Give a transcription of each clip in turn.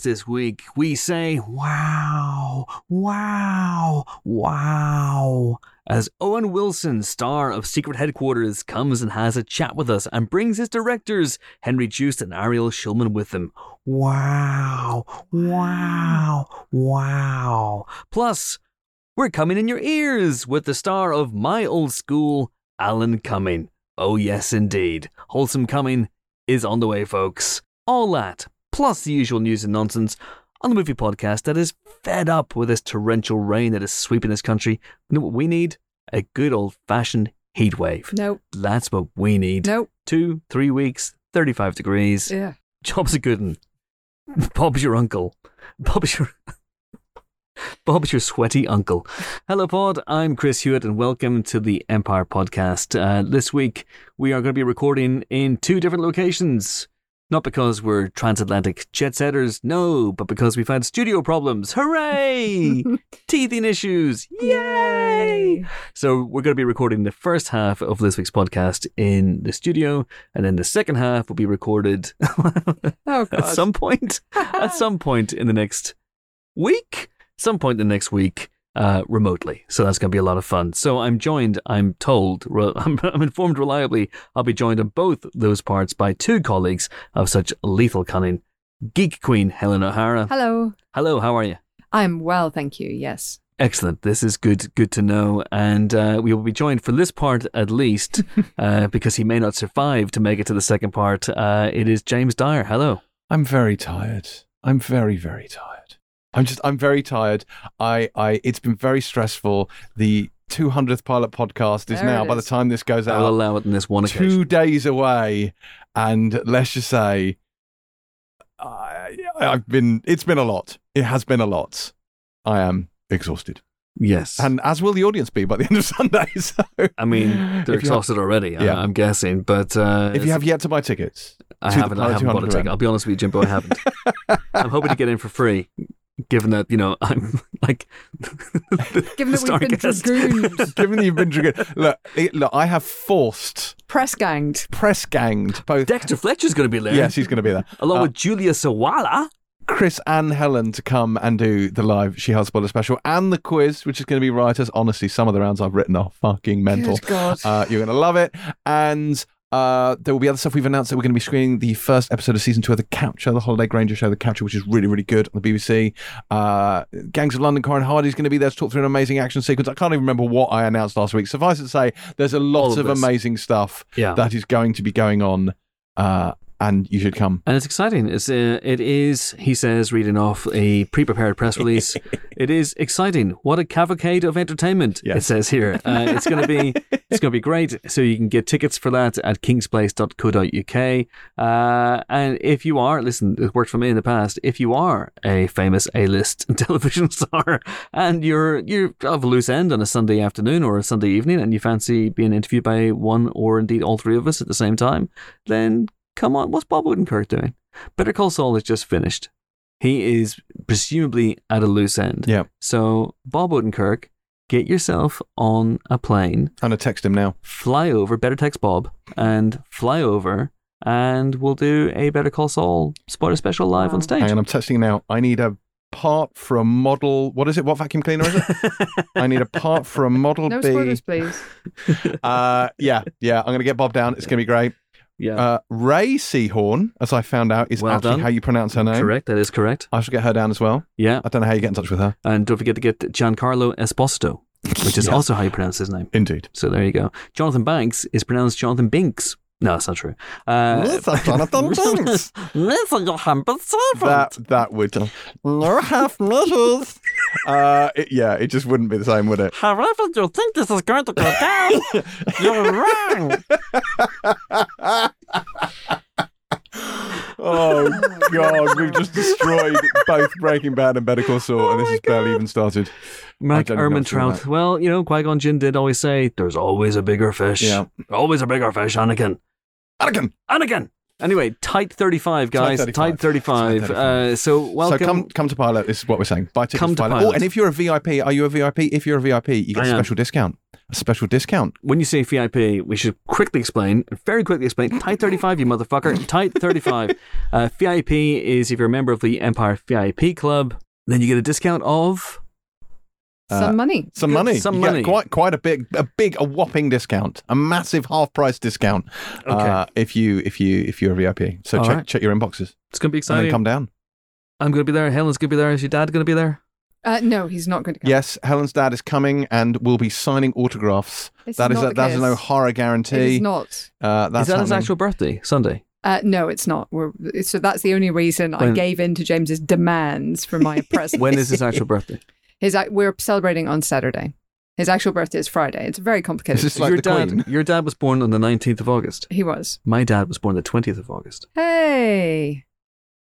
podcast this week, we say, wow, wow, wow. As Owen Wilson, star of Secret Headquarters, comes and has a chat with us and brings his directors, Henry Joost and Ariel Schulman, with him. Wow, wow, wow. Plus, we're coming in your ears with the star of My Old School, Alan Cumming. Oh, yes, indeed. Wholesome Cumming is on the way, folks. All that, plus the usual news and nonsense, on the movie podcast that is fed up with this torrential rain that is sweeping this country. You know what we need? A good old fashioned heat wave. Nope. That's what we need. Nope. Two, three weeks, 35 degrees. Yeah. Job's a good one. Bob's your uncle. Bob's your. Bob's your sweaty uncle. Hello, Pod. I'm Chris Hewitt, and welcome to the Empire Podcast. Uh, this week, we are going to be recording in two different locations. Not because we're transatlantic jet setters, no, but because we've had studio problems. Hooray! Teething issues. Yay! So we're going to be recording the first half of this week's podcast in the studio, and then the second half will be recorded Oh at some point. at some point in the next week, some point in the next week, uh, remotely. So that's going to be a lot of fun. So I'm joined, I'm told, re- I'm, I'm informed reliably, I'll be joined on both those parts by two colleagues of such lethal cunning. Geek Queen Helen O'Hara. Hello. Hello, how are you? I'm well, thank you. Yes. Excellent. This is good. Good to know. And uh, we will be joined for this part at least, uh, because he may not survive to make it to the second part. Uh, it is James Dyer. Hello. I'm very tired. I'm very, very tired. I'm just, I'm very tired. I, I, it's been very stressful. The 200th pilot podcast is There now, it by the time this goes out. I'll out, allow it in this one occasion. two days away. And let's just say, I, I've been, it's been a lot. It has been a lot. I am exhausted. Yes. And as will the audience be by the end of Sunday. So, I mean, they're if you have- exhausted already. I- Yeah. I'm guessing, but uh, if you have yet to buy tickets, I to haven't. I haven't bought a ticket. I'll be honest with you, Jimbo. I haven't. I'm hoping to get in for free, given that you know I'm like Given that we've been guest. dragooned, given that you've been drinking, look, it, look, I have forced, press ganged. press ganged both. Dexter Fletcher's going to be there. Yes, he's going to be there. along Uh, with Julia Sawalha. Chris and Helen to come and do the live She Has Spoiler special and the quiz, which is going to be writers. Honestly, some of the rounds I've written are fucking mental. Good God. Uh, you're going to love it. And uh, there will be other stuff we've announced that we're going to be screening the first episode of season two of The Capture, the Holliday Grainger show, The Capture, which is really, really good on the BBC. Uh, Gangs of London, Corin Hardy's going to be there to talk through an amazing action sequence. I can't even remember what I announced last week. Suffice it to say, there's a All lot of of, amazing stuff Yeah. that is going to be going on. Uh, and you should come. And it's exciting. It's uh, it is. He says, reading off a pre-prepared press release. it is exciting. What a cavalcade of entertainment! It says here. Uh, it's going to be. It's going to be great. So you can get tickets for that at kingsplace.co.uk. Uh, and if you are, listen, it worked for me in the past. If you are a famous A-list television star and you're you're of a loose end on a Sunday afternoon or a Sunday evening, and you fancy being interviewed by one or indeed all three of us at the same time, then come on, what's Bob Odenkirk doing? Better Call Saul is just finished. He is presumably at a loose end. Yeah. So, Bob Odenkirk, get yourself on a plane, I'm going to text him now. fly over, better text Bob, and fly over, and we'll do a Better Call Saul spoiler special live on stage. Hang on, I'm texting now. I need a part for a model. What is it? What vacuum cleaner is it? I need a part for a Model No B. spoilers, please. Uh, yeah, yeah. I'm going to get Bob down. It's going to be great. Yeah. Uh, Rhea Seehorn, as I found out, is Well actually done. how you pronounce her name. correct. That is correct. I shall get her down as well. Yeah. I don't know how you get in touch with her. And don't forget to get Giancarlo Esposito, which is Yeah. also how you pronounce his name. Indeed. So there you go. Jonathan Banks is pronounced Jonathan Binks. No, that's not true. Uh, Jonathan Banks. Listen, Johann, but that that would no half measures. Uh, it, yeah, it just wouldn't be the same, would it? However, you think this is going to go down, you're wrong. Oh God, we've just destroyed both Breaking Bad and Better Call Saul, and this has barely even started. Mac don't even know what to do with Ehrmantraut. Well, you know, Qui Gon Jinn did always say, "There's always a bigger fish. Yeah. always a bigger fish." Anakin, Anakin. Anakin. Anyway, tight 35, guys. Tight Tight 35. 35. Uh, so, welcome. So come come to Pilot. This is what we're saying. Buy tickets Come to Pilot. Oh, and if you're a VIP, are you a VIP? If you're a VIP, you get I a am. special discount. A special discount. when you say VIP, we should quickly explain, very quickly explain. Tight 35, you motherfucker. Tight 35. Uh, VIP is if you're a member of the Empire VIP Club, then you get a discount of. Some money. Some Good. money. Some You money. Quite quite a big a big a whopping discount. A massive half price discount. Okay. Uh, if you if you if you're a VIP. So All check right. check your inboxes. It's going to be And then exciting. come down. I'm going to be there. Helen's going to be there. Is your dad going to be there? Uh, no, he's not going to come. Yes, Helen's dad is coming and will be signing autographs. This that is is not a, that is an case. O'Hara guarantee. is not. Uh, that's is that his actual birthday? Sunday? Uh, no, it's not. We're, so that's the only reason I gave in to James's demands for my present. When is his actual birthday? His, we're celebrating on Saturday. His actual birthday is Friday. It's very complicated. This like your dad. Queen. Your dad was born on the 19th of August. he was. My dad was born the 20th of August. Hey.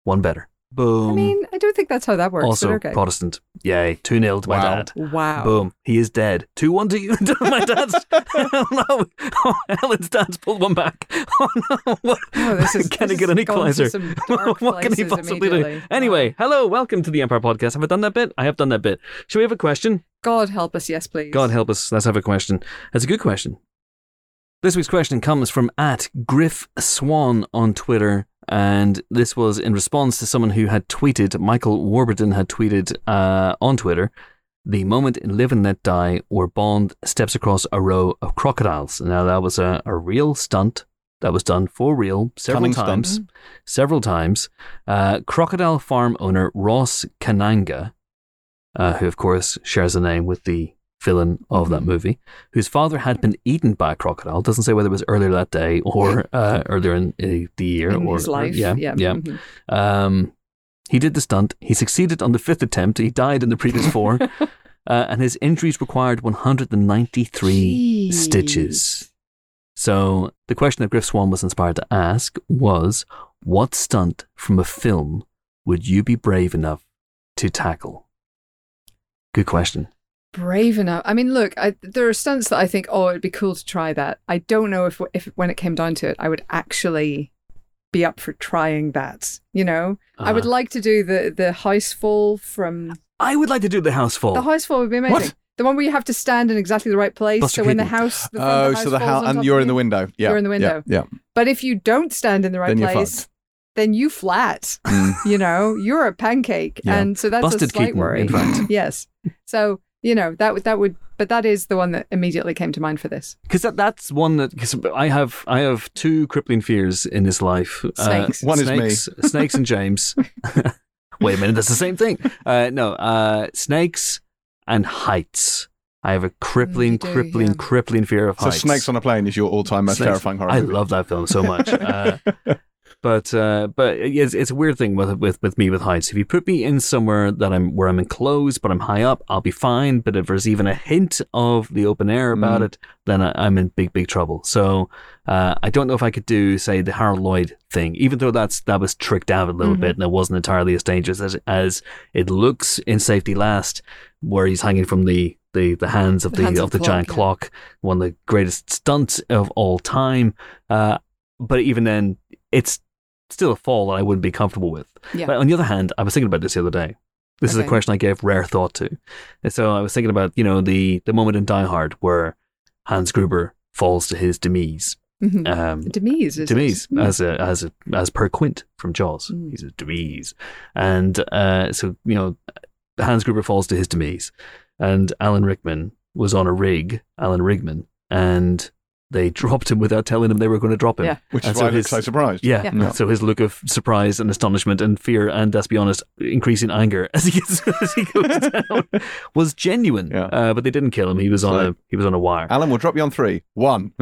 One better. Boom. I mean, I don't think that's how that works. also okay. Protestant. Yay. 2 0 to my Wow. dad. Wow. Boom. He is dead. 2 1 to you. my dad's. oh no. Oh, Helen's dad's pulled one back. Oh no. What? Oh, this is- can this he get an has gone to equalizer? what can he possibly do? immediately. Anyway, hello. Welcome to the Empire Podcast. Have I done that bit? I have done that bit. Shall we have a question? God help us, yes, please. God help us. Let's have a question. That's a good question. This week's question comes from at Griff Swan on Twitter, and this was in response to someone who had tweeted. Michael Warburton had tweeted uh, on Twitter, "The moment in Live and Let Die, where Bond steps across a row of crocodiles." Now that was a, a real stunt that was done for real several Cunning times. stunt. Several times. Uh, crocodile farm owner Ross Kananga, uh, who of course shares a name with the villain of that Mhm. movie, whose father had been eaten by a crocodile. Doesn't say whether it was earlier that day or uh, earlier in uh, the year In or his life. yeah, yeah. yeah. mhm. Um, he did the stunt. He succeeded on the fifth attempt. He died in the previous four, uh, and his injuries required 193 Jeez. stitches. So the question that Griff Swan was inspired to ask was, "What stunt from a film would you be brave enough to tackle?" Good question. Brave enough. I mean, look, I, there are stunts that I think, oh, it'd be cool to try that. I don't know if, if when it came down to it, I would actually be up for trying that. You know, I would Uh-huh. like to do the the house fall from I would like to do the house fall. the house fall would be amazing. What? The one where you have to stand in exactly the right place. Buster so when the house, the Oh, the house so the house and you're in the window. Yeah, You're in the window. Yeah, But if you don't stand in the right Then place, then you flat. Mm. you know, you're a pancake, Yeah. and so that's Busted a slight Keaton, worry. in fact. yes. So you know that would that would, but that is the one that immediately came to mind for this. because that, that's one that cause I have I have two crippling fears in this life. Snakes. One is me. snakes, snakes and James. Wait a minute, that's the same thing. Uh, no, uh, snakes and heights. I have a crippling, do, crippling, yeah. crippling fear of heights. So. Snakes on a Plane is your all-time most Snakes. terrifying horror I movie. love that film so much. But uh, but it's, it's a weird thing with, with with me with heights. If you put me in somewhere that I'm where I'm enclosed but I'm high up, I'll be fine. But if there's even a hint of the open air about Mm. it, then I, I'm in big big trouble. So uh, I don't know if I could do say the Harold Lloyd thing, even though that's that was tricked out a little Mhm. bit and it wasn't entirely as dangerous as as it looks in Safety Last, where he's hanging from the the, the hands of The the, hands of of the the giant clock, clock, one of the greatest stunts of all time. Uh, but even then, it's still a fall that I wouldn't be comfortable with. Yeah. But on the other hand, I was thinking about this the other day. This is a question I gave rare thought to. And so I was thinking about, you know, the, the moment in Die Hard where Hans Gruber falls to his demise. Mhm. Um, Demise. Is Demise, It? as a, as a, as per Quint from Jaws. Mm. He's a Demise. And uh, so, you know, Hans Gruber falls to his demise. And Alan Rickman was on a rig, Alan Rickman, and they dropped him without telling him they were going to drop him. Yeah. Which And is so why I look his- so surprised. Yeah. Yeah. Yeah. So his look of surprise and astonishment and fear and, let's be honest, increasing anger as he gets as he goes down was genuine. Yeah. Uh, but they didn't kill him. He was on So- a he was on a wire. Alan we'll drop you on three. One.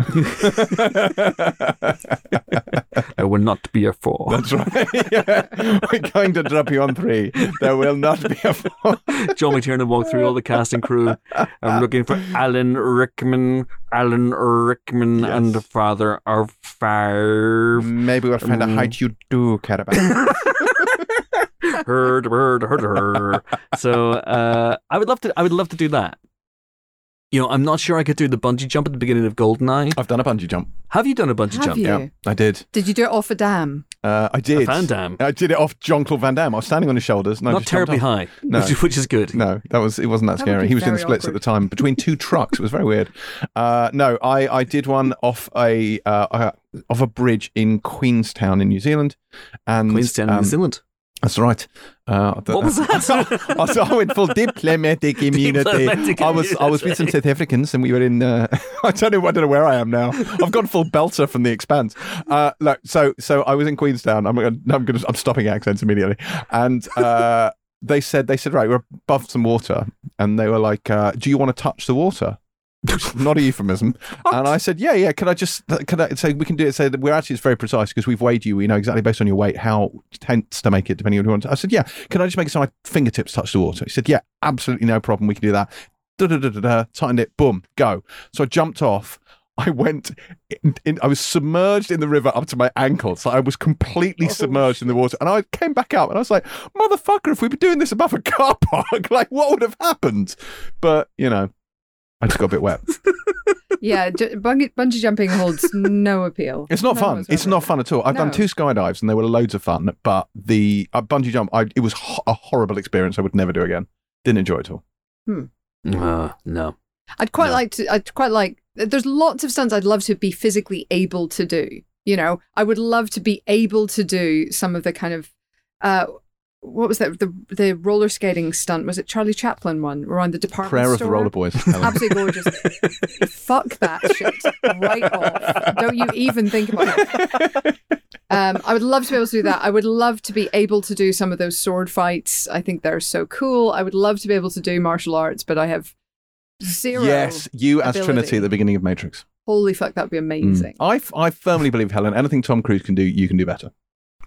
I will not be a fool. That's right. Yeah. We're going to drop you on three. There will not be a four. John McTiernan walked through all the cast and crew. I'm looking for Alan Rickman, Alan Rickman, Yes. and the father of five. Maybe we'll find a Mm. height you do care about. heard, heard, heard, heard. So uh, I would love to. I would love to do that. You know, I'm not sure I could do the bungee jump at the beginning of Goldeneye. I've done a bungee jump. Have you done a bungee Have jump? you? Yeah, I did. Did you do it off a dam? Uh, I did. Van Damme. I did it off Jean-Claude Van Damme. I was standing on his shoulders. And I Not just jumped terribly off. high, No. which, which is good. No, that was it. Wasn't that, That would scary? be He was doing very splits at awkward. the time between two trucks. It was very weird. Uh, no, I, I did one off a uh, uh, off a bridge in Queenstown in New Zealand, and Queenstown, um, New Zealand. That's right. Uh, What was that? I was- I went for diplomatic immunity. Diplomatic I was I was with some South Africans and we were in. Uh, I don't know. I don't know where I am now. I've gone full belter from the expanse. Uh, look, so so I was in Queenstown. I'm gonna, I'm gonna I'm stopping accents immediately. And uh, they said they said right, we're above some water, and they were like, uh, "Do you want to touch the water?" Not a euphemism. And I said, yeah, yeah. Can I just, can I say, we can do it. Say that we're actually, it's very precise because we've weighed you. We know exactly based on your weight how tense to make it, depending on what you want. I said, yeah. Can I just make it so my fingertips touch the water? He said, yeah, absolutely no problem. We can do that. Da da da da da. Tightened it. Boom. Go. So I jumped off. I went in, in, I was submerged in the river up to my ankles. So I was completely oh. submerged in the water. And I came back up and I was like, motherfucker, if we'd been doing this above a car park, like what would have happened? But, you know, I just got a bit wet. Yeah, j- bungee, bungee jumping holds no appeal. It's not No fun. It's not fun at all. I've done two skydives and they were loads of fun, but the uh, bungee jump, I, it was ho- a horrible experience. I would never do again. Didn't enjoy it at all. Uh, no. I'd quite No. like to. I'd quite like. There's lots of stunts I'd love to be physically able to do. You know, I would love to be able to do some of the kind of. Uh, what was that? The the roller skating stunt was it Charlie Chaplin one around the department Prayer of the Roller Boys. Absolutely gorgeous. Fuck that shit right off. Don't you even think about it. Um, I would love to be able to do that. I would love to be able to do some of those sword fights. I think they're so cool. I would love to be able to do martial arts, but I have zero. yes, you as. Trinity at the beginning of Matrix. Holy fuck, that'd be amazing. I, f- I firmly believe, Helen, anything Tom Cruise can do, you can do better.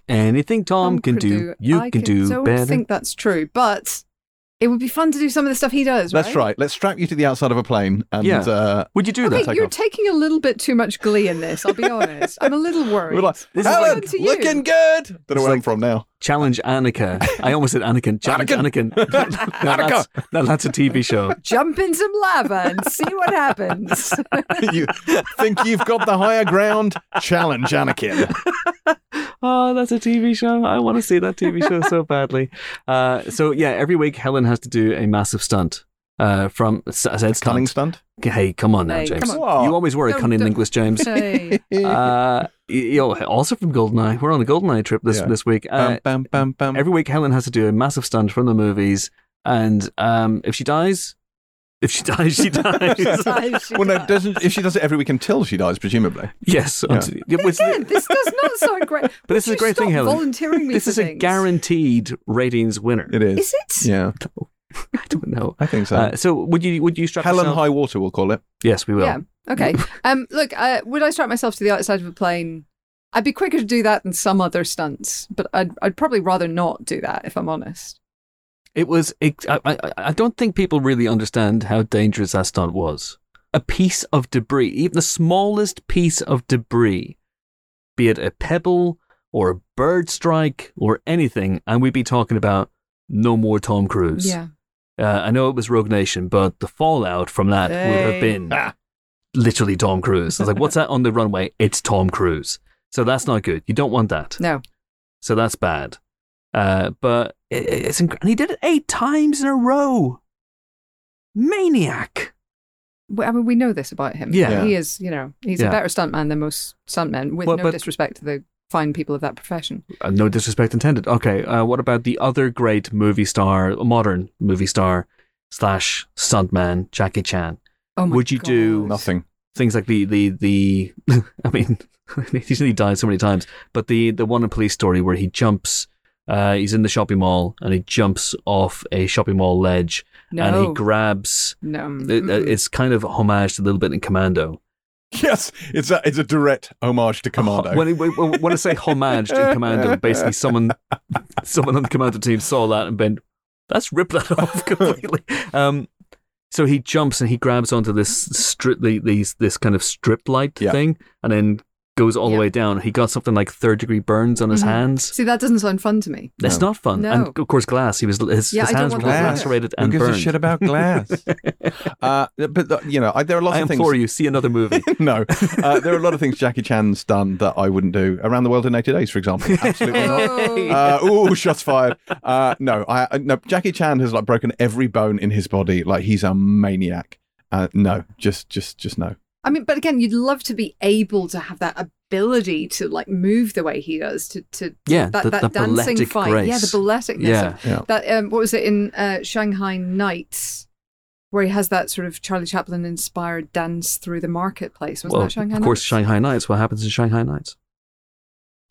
Anything Tom, can could do, you I can do don't better. think that's true, but it would be fun to do some of the stuff he does. That's right. Let's strap you to the outside of a plane and Yeah. uh, Would you do Okay, that? take you're off. taking a little bit too much glee in this. I'll be honest. I'm a little worried. we're like, This is Helen, like- you. looking good. Don't know It's where I'm from now. Challenge Anneka. I almost said Anakin. Challenge Anakin. now, that's, now that's a TV show. Jump in some lava and see what happens. you think you've got the higher ground? Challenge Anakin. Oh, that's a TV show. I want to see that TV show so badly. Uh, so yeah, every week Helen has to do a massive stunt. Uh, from I said Cunning stunt. stunt. Hey, come on now, Hey, James. come on. You always were a Don't- cunning don't- linguist, James. Hey. uh, you know, also from Goldeneye. We're on a Goldeneye trip this Yeah. this week. Uh, bam, bam, bam, bam. every week Helen has to do a massive stunt from the movies, and um, if she dies, if she dies, she dies. well, no, doesn't if she does it every week until she dies, presumably. yes. Yeah. until- it Again, this does not sound great. But this is a great thing, Helen. Volunteering me this for is a things? guaranteed ratings winner. It is. Is it? Yeah, I don't know. I think so. Uh, so would you would you strap Helen yourself? High Water, we'll call it. Yes, we will. Yeah. Okay. Um. Look. Uh, would I strap myself to the outside of a plane? I'd be quicker to do that than some other stunts, but I'd I'd probably rather not do that if I'm honest. It was. It, I, I, I don't think people really understand how dangerous that stunt was. A piece of debris, even the smallest piece of debris, be it a pebble or a bird strike or anything, and we'd be talking about no more Tom Cruise. Yeah. Uh, I know it was Rogue Nation, but the fallout from that would have Hey. been literally Tom Cruise. I was like, what's that on the runway? It's Tom Cruise. So that's not good. You don't want that. No. So that's bad. Uh, but it, it's inc- and he did it eight times in a row. Maniac. I mean, we know this about him. Yeah. He is. You know, he's Yeah. a better stuntman than most stuntmen. With Well, no disrespect to the fine people of that profession. Uh, no disrespect intended. Okay. Uh, what about the other great movie star, modern movie star slash stuntman, Jackie Chan? Oh my Would you do Nothing. Things like the the the. I mean, he's only died so many times, but the the one in Police Story where he jumps. Uh, he's in the shopping mall and he jumps off a shopping mall ledge No. and he grabs. no. It, uh, it's kind of homaged a little bit in Commando. Yes, it's a it's a direct homage to Commando. When, when, when I say homaged to Commando, basically someone someone on the Commando team saw that and been, let's rip that off completely. Um, so he jumps and he grabs onto this strip, these this kind of strip light Yeah. thing, and then goes all the way down. He got something like third degree burns on his Mhm. hands. See, that doesn't sound fun to me. That's No. not fun. No. And of course, glass. He was his, Yeah, his I don't hands want were that. lacerated Who and gives burned. a shit about glass? uh, but uh, you know, I, there are lots I of things. For you, see another movie. no, uh, there are a lot of things Jackie Chan's done that I wouldn't do. Around the world in 80 days, for example. Absolutely not. Oh. Uh, ooh, shots fired. Uh, no, I, I- no. Jackie Chan has like broken every bone in his body. Like he's a maniac. Uh, no, just, just, just no. I mean, but again, you'd love to be able to have that ability to like move the way he does to to Yeah, that, the- that the dancing balletic fight. grace. Yeah, the balleticness. Yeah. of- Yeah. That um, what was it in uh, Shanghai Nights, where he has that sort of Charlie Chaplin inspired dance through the marketplace. Wasn't well, that Shanghai of course, Nights? Shanghai Nights. What happens in Shanghai Nights?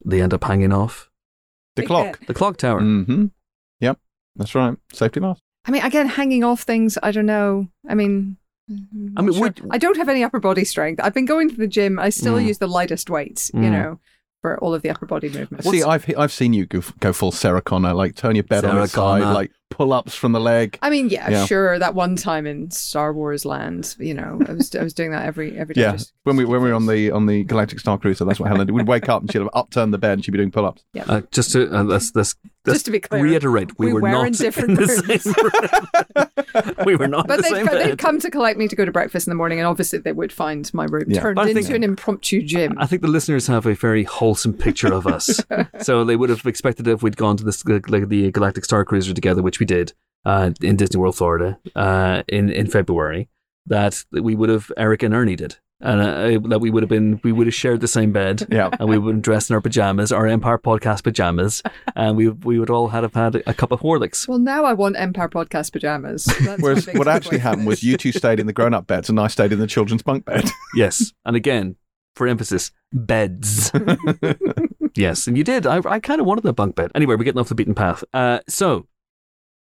They end up hanging off The Yeah. clock. the clock tower. Mm-hmm. Yep, that's right. Safety mask I mean, again, hanging off things. I don't know. I mean. I mean, sure. would- I don't have any upper body strength. I've been going to the gym. I still Mm. use the lightest weights, you Mm. know, for all of the upper body movements. See, I've I've seen you go, go full Sarah Connor, like turn your bed on Sarah its side, like pull ups from the leg. I mean, yeah, Yeah. sure. That one time in Star Wars Land, you know, I was I was doing that every every day. Yeah, just- when we when we were on the on the Galactic Star Cruiser, that's what Helen did. We'd wake up and she'd have upturned the bed and she'd be doing pull ups. Uh, just to uh, let's, let's, let's Just to be clear, reiterate, we, we were were not in different the rooms. same. we were not But in the they'd, same co- they'd come to collect me to go to breakfast in the morning, and obviously they would find my room Yeah. turned But I into think- an impromptu gym. I think the listeners have a very wholesome picture of us. so they would have expected if we'd gone to this like the Galactic Star Cruiser together, which we did uh, in Disney World, Florida, uh, in in February, that we would have Eric and Ernie did, and uh, that we would have been we would have shared the same bed. Yeah. And we would have been dressed in our pajamas, our Empire Podcast pajamas, and we we would all have had a, cup of Horlicks. well, now I want Empire Podcast pajamas. That's Whereas what actually takeaway happened was you two stayed in the grown up beds and I stayed in the children's bunk bed. Yes, and again, for emphasis, beds. yes, and you did. I, I kind of wanted the bunk bed. Anyway, we're getting off the beaten path. Uh, so,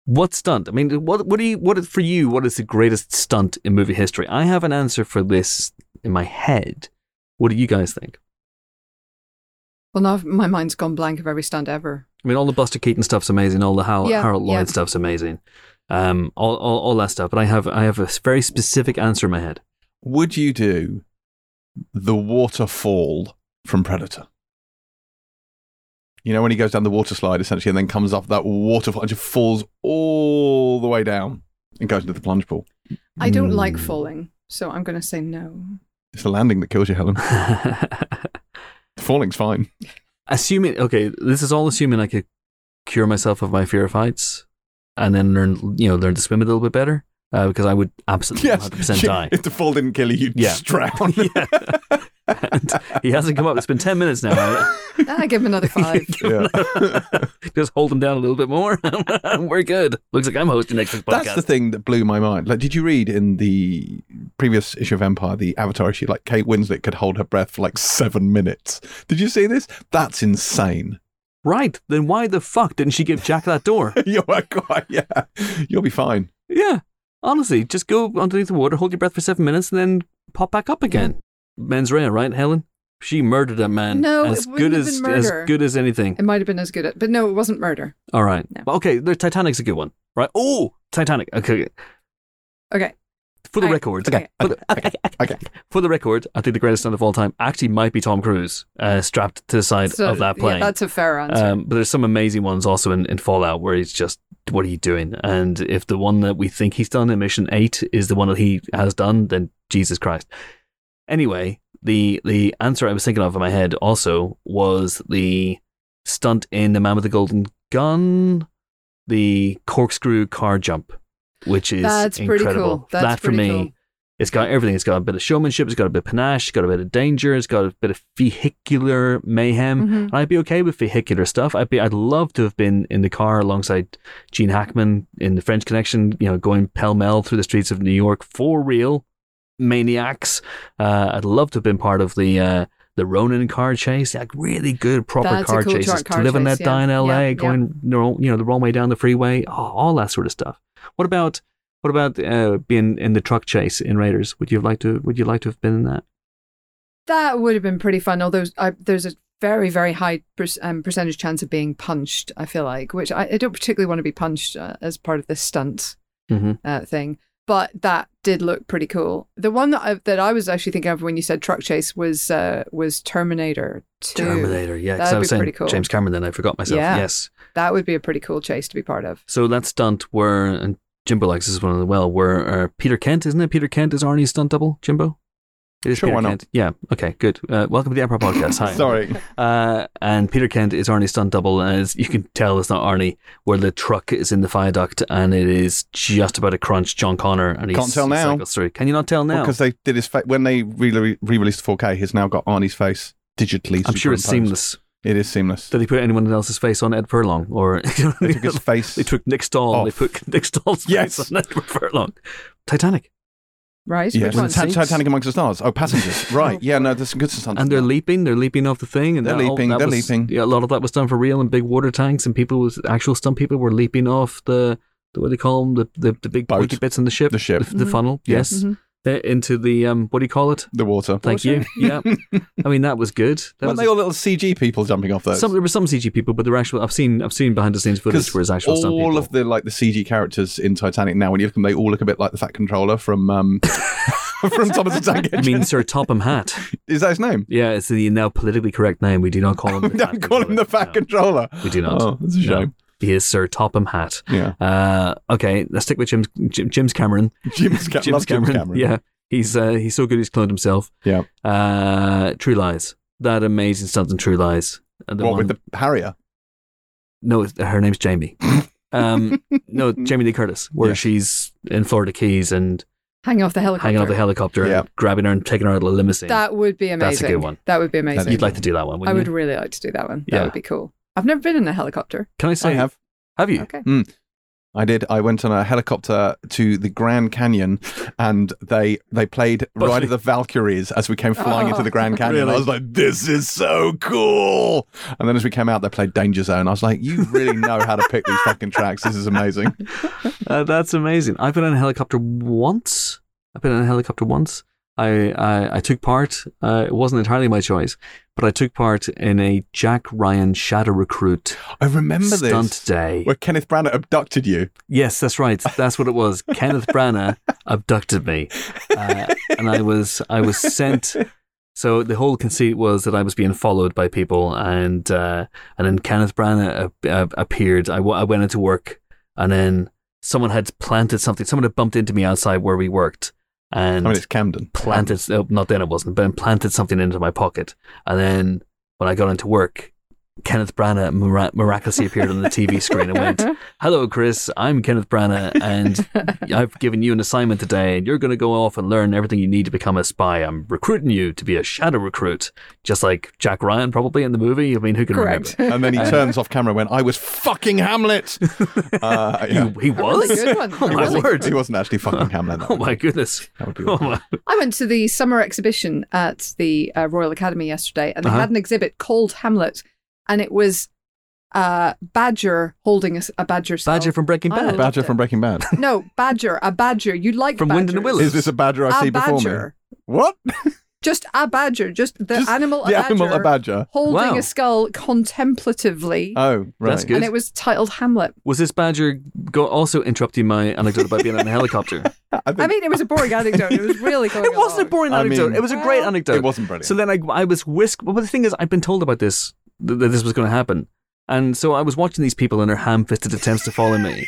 what stunt? I mean, what what do you what is for you? What is the greatest stunt in movie history? I have an answer for this in my head. What do you guys think? Well, now my mind's gone blank of every stunt ever. I mean, all the Buster Keaton stuff's amazing. All the Hal, Yeah, Harold Lloyd yeah. stuff's amazing. Um, all, all all that stuff. But I have I have a very specific answer in my head. Would you do the waterfall from Predator? You know, when he goes down the water slide essentially and then comes off that waterfall and just falls all the way down and goes into the plunge pool. I don't like Mm. falling, so I'm going to say no. It's the landing that kills you, Helen. Falling's fine. assuming okay, this is all assuming I could cure myself of my fear of heights and then learn you know learn to swim a little bit better uh, because I would absolutely 100% die. If the fall didn't kill you, you'd Yeah. just drown. yeah. And he hasn't come up. It's been 10 minutes now. I give him another five. Yeah. Just hold him down a little bit more. We're good. Looks like I'm hosting next week's podcast. That's the thing that blew my mind. Like, did you read in the previous issue of Empire, the Avatar issue, like Kate Winslet could hold her breath for like seven minutes? Did you see this? That's insane. Right. Then why the fuck didn't she give Jack that door? You're quite, yeah. You'll be fine. yeah. Honestly, just go underneath the water, hold your breath for seven minutes, and then pop back up again. Mens rea, right, Helen? She murdered that man. No, as it good wouldn't have as been as murder. good as anything. It might have been as good, at, but no, it wasn't murder. All right. No. Well, okay, the Titanic's a good one, right? Oh, Titanic. Okay. Okay. For the I- record, okay, for, the, Okay. for the record, I think the greatest stunt of all time actually might be Tom Cruise uh, strapped to the side So, of that yeah, plane. that's a fair answer. um, but there's some amazing ones also in, in Fallout where he's just, what are you doing? And if the one that we think he's done in Mission 8 is the one that he has done, then Jesus Christ. Anyway, the the answer I was thinking of in my head also was the stunt in The Man with the Golden Gun, the corkscrew car jump, which is That's pretty incredible. cool. That's that for me, cool. It's got everything. It's got a bit of showmanship. It's got a bit of panache. It's got a bit of danger. It's got a bit of vehicular mayhem. Mhm. I'd be okay with vehicular stuff. I'd be. I'd love to have been in the car alongside Gene Hackman in the French Connection. You know, going pell mell through the streets of New York for real, maniacs. Uh, I'd love to have been part of the. Uh, the Ronin car chase, like really good proper That's car cool chases. car- to live and chase, in yeah. LA, Yeah, yeah. going you know, you know the wrong way down the freeway, oh, all that sort of stuff. What about what about uh, being in the truck chase in Raiders? Would you have liked to? Would you like to have been in that? That would have been pretty fun. Although I, there's a very, very high per, um, percentage chance of being punched. I feel like, which I, I don't particularly want to be punched uh, as part of this stunt Mm-hmm. uh, thing. but that did look pretty cool. The one that I, that I was actually thinking of when you said truck chase was uh, was Terminator 2. Terminator, yeah. 'cause That'd I was be saying pretty cool. James Cameron, then I forgot myself. Yeah. Yes. That would be a pretty cool chase to be part of. So that stunt where, and Jimbo likes this one as well, where uh, Peter Kent, isn't it? Peter Kent is Arnie's stunt double, Jimbo? It is Sure, Peter why not? Kent. Yeah, okay, good. Uh, welcome to the Emperor Podcast. Hi. Sorry. Uh, and Peter Kent is Arnie's stunt double, and as you can tell it's not Arnie, where the truck is in the viaduct and it is just about to crunch John Connor, and he Can't tell now. through. Can you not tell now? Because they did his fa- when they re released 4K, he's now got Arnie's face digitally. I'm sure it's seamless. It is seamless. Did they put anyone else's face on Ed Furlong, or They took his face. They took Nick Stahl. They put Nick Stahl's Yes. face on Edward Furlong. Titanic. Right? Yes. Which When one? Ti- Ti- Titanic amongst the stars. Oh, passengers. Right. Yeah. No, there's some good stunts. and they're leaping. They're leaping off the thing, and They're that- leaping, that they're was- leaping. Yeah, a lot of that was done for real in big water tanks, and people was actual stunt people were leaping off the, the what do they call them the the, the big Boat. bits in the ship, The ship. the, the Mhm. funnel. Yeah. Yes, Mhm. Into the um what do you call it? the water. Thank Water? you. Yeah, I mean that was good. That Weren't was they all little CG people jumping off those? some, there were some CG people, but there were actual. I've seen I've seen behind the scenes footage where it's actual all people. of the like the CG characters in Titanic now, when you look at them, they all look a bit like the Fat Controller from um from Thomas the Tank I Engine. mean, Sir Topham Hatt. Is that his name? Yeah, it's the now politically correct name. We do not call him. We The don't Fat call him the Fat Controller. Controller. We do not. Oh, that's a No. shame. Is Sir Topham Hatt. Yeah, Uh, okay, let's stick with Jim's, Jim, Jim's Cameron. Jim's, Cam- James love James Cameron. Cameron. Yeah, he's uh, he's so good he's cloned himself. Yeah. Uh, True Lies. That amazing stunt in True Lies. And the What one- with the Harrier? no, her name's Jamie. um, no, Jamie Lee Curtis, where Yeah. she's in Florida Keys and Hanging off the helicopter. hanging off the helicopter Yeah. and grabbing her and taking her out of the limousine. That would be amazing. That's a good one. That would be amazing. You'd like to do that one, I wouldn't would you? really like to do that one. That Yeah. would be cool. I've never been in a helicopter. Can I say? I have. Have you? Okay. I did. I went on a helicopter to the Grand Canyon, and they they played Ride of the Valkyries as we came flying into the Grand Canyon. Really? I was like, "This is so cool!" And then as we came out, they played Danger Zone. I was like, "You really know how to pick these fucking tracks. This is amazing." Uh, that's amazing. I've been in a helicopter once. I've been in a helicopter once. I I, I took part. Uh, it wasn't entirely my choice, but I took part in a Jack Ryan Shadow Recruit I remember stunt this day. where Kenneth Branagh abducted you. Yes, that's right. That's what it was. Kenneth Branagh abducted me, uh, and I was I was sent. So the whole conceit was that I was being followed by people, and uh, and then Kenneth Branagh appeared. I, w- I went into work, and then someone had planted something. Someone had bumped into me outside where we worked, and I mean, it's Camden. planted. Oh, not then it wasn't, but planted something into my pocket. And then when I got into work, Kenneth Branagh mira- miraculously appeared on the TV screen and went, "Hello, Chris. I'm Kenneth Branagh, and I've given you an assignment today, and you're going to go off and learn everything you need to become a spy. I'm recruiting you to be a shadow recruit, just like Jack Ryan probably in the movie. I mean, who can Correct. remember? And then he turns off camera and went, "I was fucking Hamlet." Uh, yeah. He, he was. really good one. Oh A my really word! He wasn't actually fucking Hamlet. Oh my goodness! That would be Oh my. I went to the summer exhibition at the uh, Royal Academy yesterday, and they Uh-huh. had an exhibit called Hamlet, and it was uh, Badger holding a badger skull. Badger from Breaking Bad. Badger it. from Breaking Bad. No, Badger, a badger. You'd like From Wind and the badgers. Willows. Is this a badger I A see before me? What? Just a badger. Just the Just animal. the a badger, animal a badger. holding Wow. a skull contemplatively. Oh, right. That's good. and it was titled Hamlet. Was this badger go- also interrupting my anecdote about being in a helicopter? I think I mean, it was a boring anecdote. It was really going it wasn't a along. boring I anecdote. mean- it was a great Well, anecdote. it wasn't brilliant. So then I, I was whisked. But the thing is, I've been told about this, th- that this was going to happen. And so I was watching these people in their ham fisted attempts to follow me.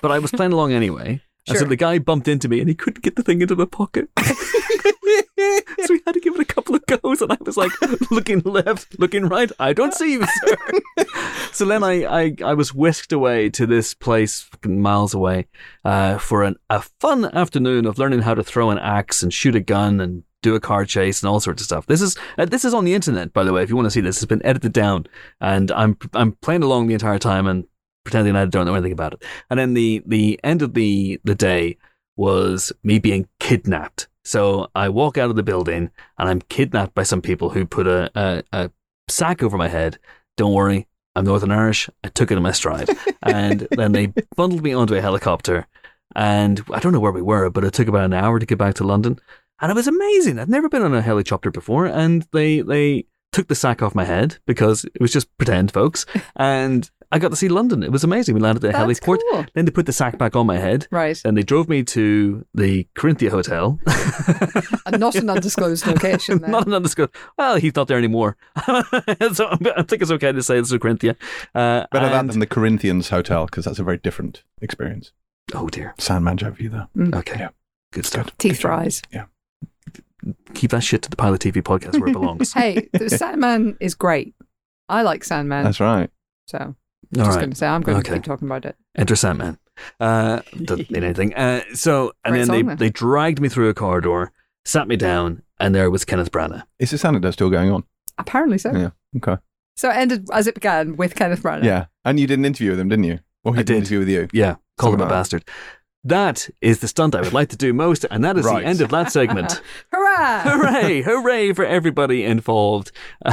But I was playing along anyway. And so the guy bumped into me and he couldn't get the thing into my pocket. so we had to give it a couple of goes. And I was like looking left, looking right. I don't see you, sir. so then I, I, I was whisked away to this place miles away uh, for an, a fun afternoon of learning how to throw an axe and shoot a gun and do a car chase and all sorts of stuff. This is uh, this is on the internet, by the way. If you want to see this, it's been edited down, and I'm I'm playing along the entire time and pretending I don't know anything about it. And then the the end of the the day was me being kidnapped. So I walk out of the building and I'm kidnapped by some people who put a a, a sack over my head. Don't worry, I'm Northern Irish. I took it in my stride, and then they bundled me onto a helicopter. And I don't know where we were, but it took about an hour to get back to London and it was amazing. I'd never been on a helicopter before, and they they took the sack off my head because it was just pretend, folks, and I got to see London. It was amazing. We landed at the That's heliport. cool. Then they put the sack back on my head. Right. And they drove me to the Corinthia Hotel. And not an undisclosed location then. Not an undisclosed. Well, he's not there anymore. so I think it's okay to say it's Corinthia. Uh, Better that than the Corinthians Hotel because that's a very different experience. Oh dear. Sandman joke for you there. Okay. Yeah. Good stuff. Teeth rise. Keep that shit to the Pilot TV podcast where it belongs. Hey, the Sandman is great. I like Sandman. That's right. so All just right. going to say, I'm going Okay. to keep talking about it. Enter Sandman. Uh, doesn't mean anything. Uh, so, and Great then song, they, then. they dragged me through a corridor, sat me down, and there was Kenneth Branagh. Is this anecdote still going on? Apparently so. Yeah. Okay. So it ended as it began with Kenneth Branagh. Yeah. And you did an interview with him, didn't you? Or he I did an did. interview with you. Yeah, called him a about bastard. That is the stunt I would like to do most, and that is Right. the end of that segment. Hurrah! hooray! Hooray for everybody involved.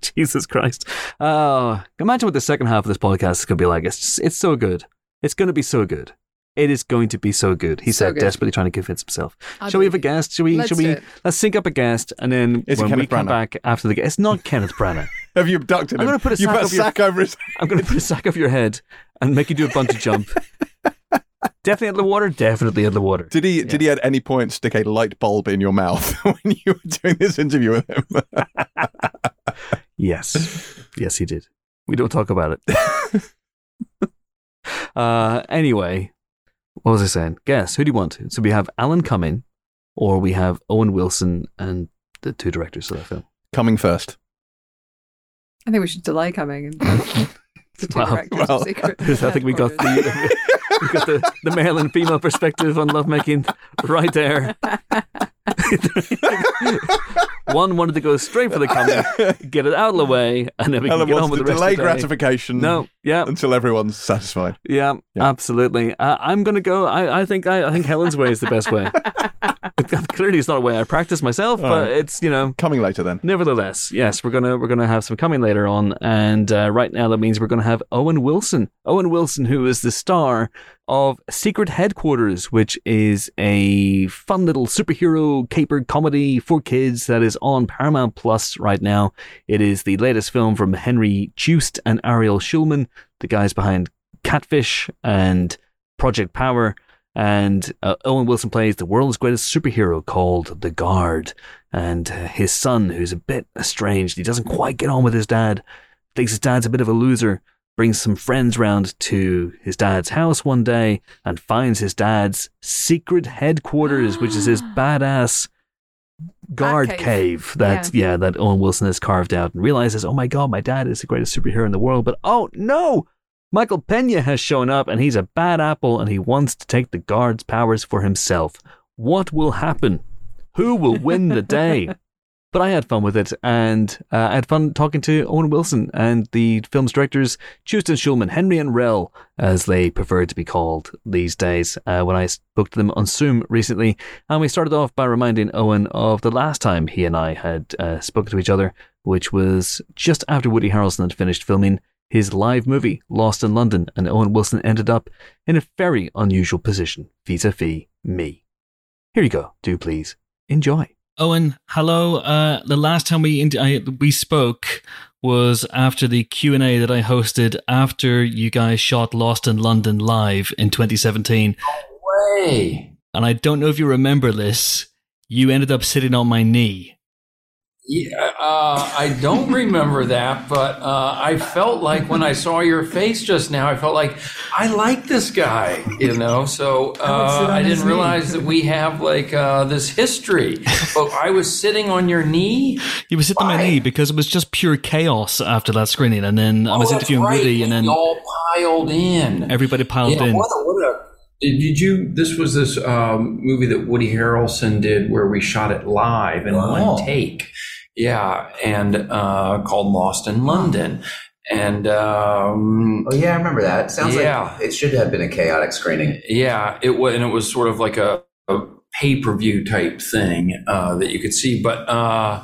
Jesus Christ. Uh, imagine what the second half of this podcast is going to be like. It's, just, it's so good. It's going to be so good. It is going to be so good. He So said, good. desperately trying to convince himself. I shall we have a guest? Shall we? Let's shall we? Let's sync up a guest, and then Is when we Kenneth come back after the guest, it's not Kenneth Branagh. Have you abducted I'm him? gonna put a sack put a over your- sack over his. I'm going to put a sack over your head and make you do a bungee jump. Definitely in the water. Definitely in the water. Did he? Did he at any point stick a light bulb in your mouth when you were doing this interview with him? Yes. Yes, he did. We don't talk about it. uh, anyway, what was I saying? Guess, who do you want? So we have Alan Cumming, or we have Owen Wilson and the two directors of that film. Coming first. I think we should delay coming. And the two directors Well, I think we got the, we got the, the male and female perspective on lovemaking right there. One wanted to go straight for the coming, get it out of the way, and then we can get on with the rest delay of the day. gratification. No, yeah, Until everyone's satisfied. Yeah, Yeah. absolutely. Uh, I'm going to go. I, I think I, I think Helen's way is the best way. Clearly, it's not a way I practice myself, All but right. it's you know. Coming later then. Nevertheless, yes, we're gonna we're gonna have some coming later on, and uh, right now that means we're gonna have Owen Wilson. Owen Wilson, who is the star of Secret Headquarters, which is a fun little superhero caper comedy for kids that is on Paramount Plus right now. It is the latest film from Henry Joost and Ariel Schulman, the guys behind Catfish and Project Power. And uh, Owen Wilson plays the world's greatest superhero called the Guard. And uh, his son, who's a bit estranged, he doesn't quite get on with his dad, thinks his dad's a bit of a loser, brings some friends round to his dad's house one day and finds his dad's secret headquarters, which is his badass guard Batcave. cave that yeah. that Owen Wilson has carved out and realizes, oh my god, my dad is the greatest superhero in the world, but oh no, Michael Pena has shown up and he's a bad apple and he wants to take the guard's powers for himself. What will happen? Who will win the day? But I had fun with it, and uh, I had fun talking to Owen Wilson and the film's directors, Joost and Schulman, Henry and Rel, as they prefer to be called these days, uh, when I spoke to them on Zoom recently. And we started off by reminding Owen of the last time he and I had uh, spoken to each other, which was just after Woody Harrelson had finished filming his live movie, Lost in London, and Owen Wilson ended up in a very unusual position vis a vis me. Here you go. Do please enjoy. Owen, hello. Uh, the last time we in- I, we spoke was after the Q and A that I hosted after you guys shot Lost in London live in 2017. way. And I don't know if you remember this. You ended up sitting on my knee. Yeah, uh, I don't remember that, but uh, I felt like when I saw your face just now, I felt like I like this guy, you know. So uh, I didn't realize that we have like uh, this history. But I was sitting on your knee. You were sitting on my knee because it was just pure chaos after that screening, and then I was Oh, that's interviewing right. Woody, and then we all piled in. everybody piled yeah, in. What a, what a, did did you? This was this um, movie that Woody Harrelson did where we shot it live in Wow. one take. Yeah, and uh, called Lost in London, and um, Oh yeah, I remember that. Sounds Yeah. like it should have been a chaotic screening. yeah, it was, and it was sort of like a, a pay per view type thing uh, that you could see, but. Uh,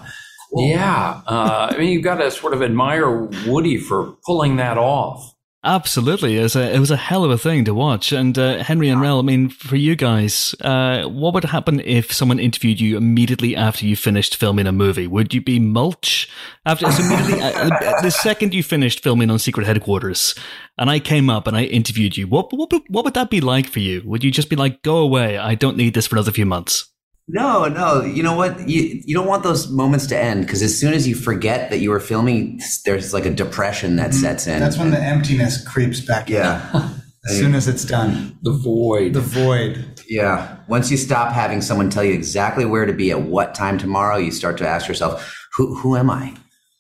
yeah, uh, I mean, you've got to sort of admire Woody for pulling that off. Absolutely, it was a it was a hell of a thing to watch. And uh, Henry and Rel, I mean, for you guys, uh, what would happen if someone interviewed you immediately after you finished filming a movie? Would you be mulch after so immediately uh, the second you finished filming on Secret Headquarters, and I came up and I interviewed you? What what what would that be like for you? Would you just be like, "Go away, I don't need this for another few months"? No, no. You know what? You you don't want those moments to end because as soon as you forget that you were filming, there's like a depression that mm-hmm. sets in. That's when the emptiness creeps back in. yeah, As soon as it's done. The void. The void. yeah. Once you stop having someone tell you exactly where to be at what time tomorrow, you start to ask yourself, "Who who am I?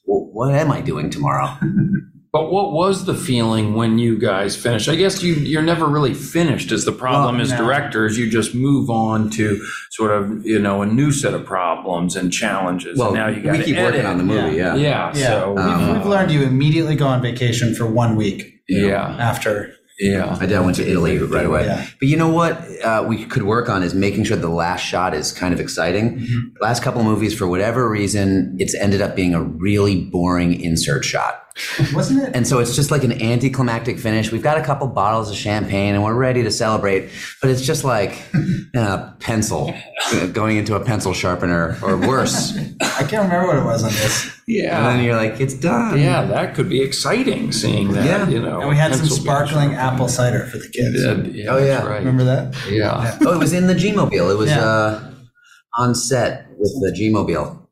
What am I doing tomorrow?" But what was the feeling when you guys finished? I guess you you're never really finished. Is the problem Well, as no. directors? You just move on to sort of you know a new set of problems and challenges. Well, and now you got we to keep edit. working on the movie. Yeah, Yeah. Yeah. So we've, we've learned you immediately go on vacation for one week yeah. after. Yeah. I did. I went to Italy right away. Yeah. But you know what? Uh, we could work on is making sure the last shot is kind of exciting. Last couple movies, for whatever reason, it's ended up being a really boring insert shot. Wasn't it? And so it's just like an anticlimactic finish. We've got a couple bottles of champagne and we're ready to celebrate, but it's just like a pencil uh, going into a pencil sharpener or worse. I can't remember what it was on this. Yeah. And then you're like, it's done. Yeah, that could be exciting seeing that, Yeah. you know. And we had some sparkling apple cider for the kids. Yeah, yeah, Oh, yeah. right. Remember that? Yeah. Oh, it was in the G Mobile. It was Yeah. uh, on set with the G Mobile.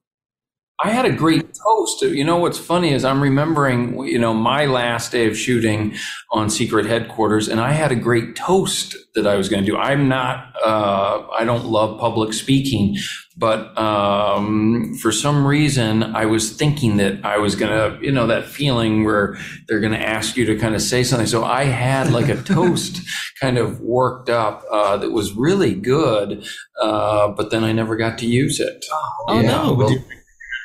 I had a great toast. You know what's funny is I'm remembering, you know, my last day of shooting on Secret Headquarters, and I had a great toast that I was going to do. I'm not, uh, I don't love public speaking, but um, for some reason, I was thinking that I was going to, you know, that feeling where they're going to ask you to kind of say something. So I had like a toast kind of worked up uh, that was really good, uh, but then I never got to use it. Oh Yeah. no! Would you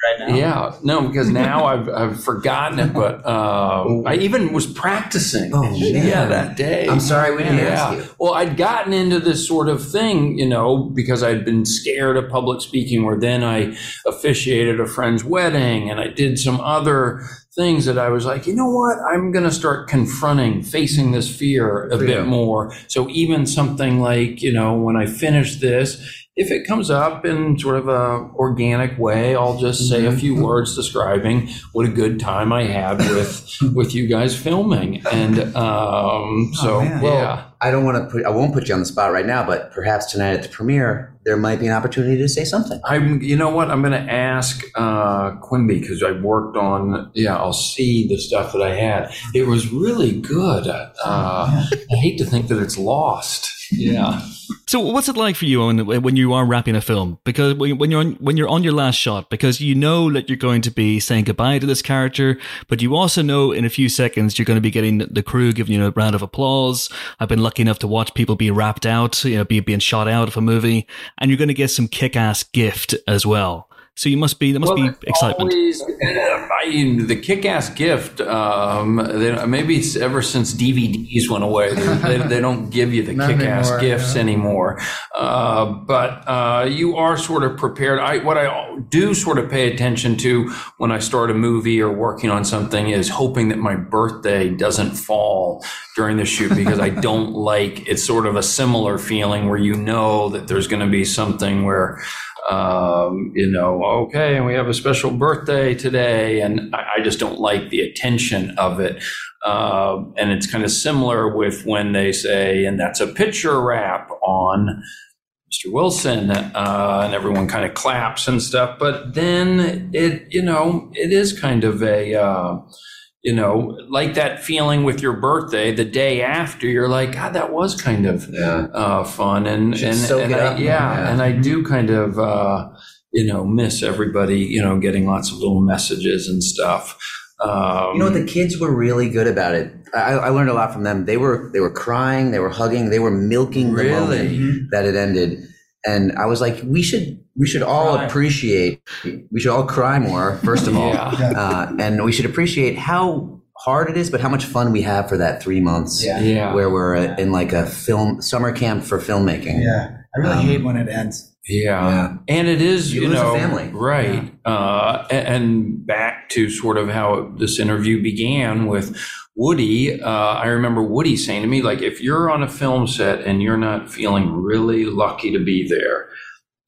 right now? Yeah, no, because now I've I've forgotten it, but um, I even was practicing. Oh, man. yeah, that day. I'm sorry we didn't yeah. ask you. Well, I'd gotten into this sort of thing, you know, because I'd been scared of public speaking. Where then I officiated a friend's wedding, and I did some other things that I was like, you know what, I'm going to start confronting, facing this fear a Yeah. bit more. So even something like, you know, when I finish this, if it comes up in sort of a organic way, I'll just say a few words describing what a good time I had with with you guys filming, and um, so man. yeah. I don't want to put, I won't put you on the spot right now, but perhaps tonight at the premiere, there might be an opportunity to say something. I'm, you know what? I'm going to ask uh, Quimby because I worked on. Yeah, I'll see the stuff that I had. It was really good. Uh, I hate to think that it's lost. Yeah. So, what's it like for you Owen, when you are wrapping a film? Because when when you're on, when you're on your last shot, because you know that you're going to be saying goodbye to this character, but you also know in a few seconds you're going to be getting the crew giving you a round of applause. I've been lucky enough to watch people be wrapped out, you know, be being shot out of a movie, and you're going to get some kick-ass gift as well. So you must be there must be excitement. Always, I, the kick-ass gift. Um, they, maybe it's ever since DVDs went away, they, they, they don't give you the kick-ass anymore, gifts yeah. anymore. Uh, but uh, you are sort of prepared. I what I do sort of pay attention to when I start a movie or working on something is hoping that my birthday doesn't fall during the shoot because I don't like. It's sort of a similar feeling where you know that there's going to be something where um, you know, okay, and we have a special birthday today, and I, I just don't like the attention of it. Um, and it's kind of similar with when they say, and that's a picture wrap on Mr. Wilson, uh, and everyone kind of claps and stuff. But then it, you know, it is kind of a, uh, you know, like that feeling with your birthday the day after. You're like, God, that was kind of Yeah. uh, fun and and, and I, yeah, yeah. and I do kind of uh, you know miss everybody you know getting lots of little messages and stuff. Um, You know? The kids were really good about it. I, I learned a lot from them. They were they were crying, they were hugging, they were milking the Really? moment that it ended. And I was like, we should we should all Cry. appreciate. We should all cry more. First of all, Yeah. uh, and we should appreciate how hard it is, but how much fun we have for that three months. Yeah. Yeah. where we're in like a film summer camp for filmmaking. Yeah. I really hate when it ends. Yeah. Yeah. And it is, You you, lose a know, family. right. Uh, and back to sort of how this interview began with Woody. Uh, I remember Woody saying to me, like, if you're on a film set and you're not feeling really lucky to be there,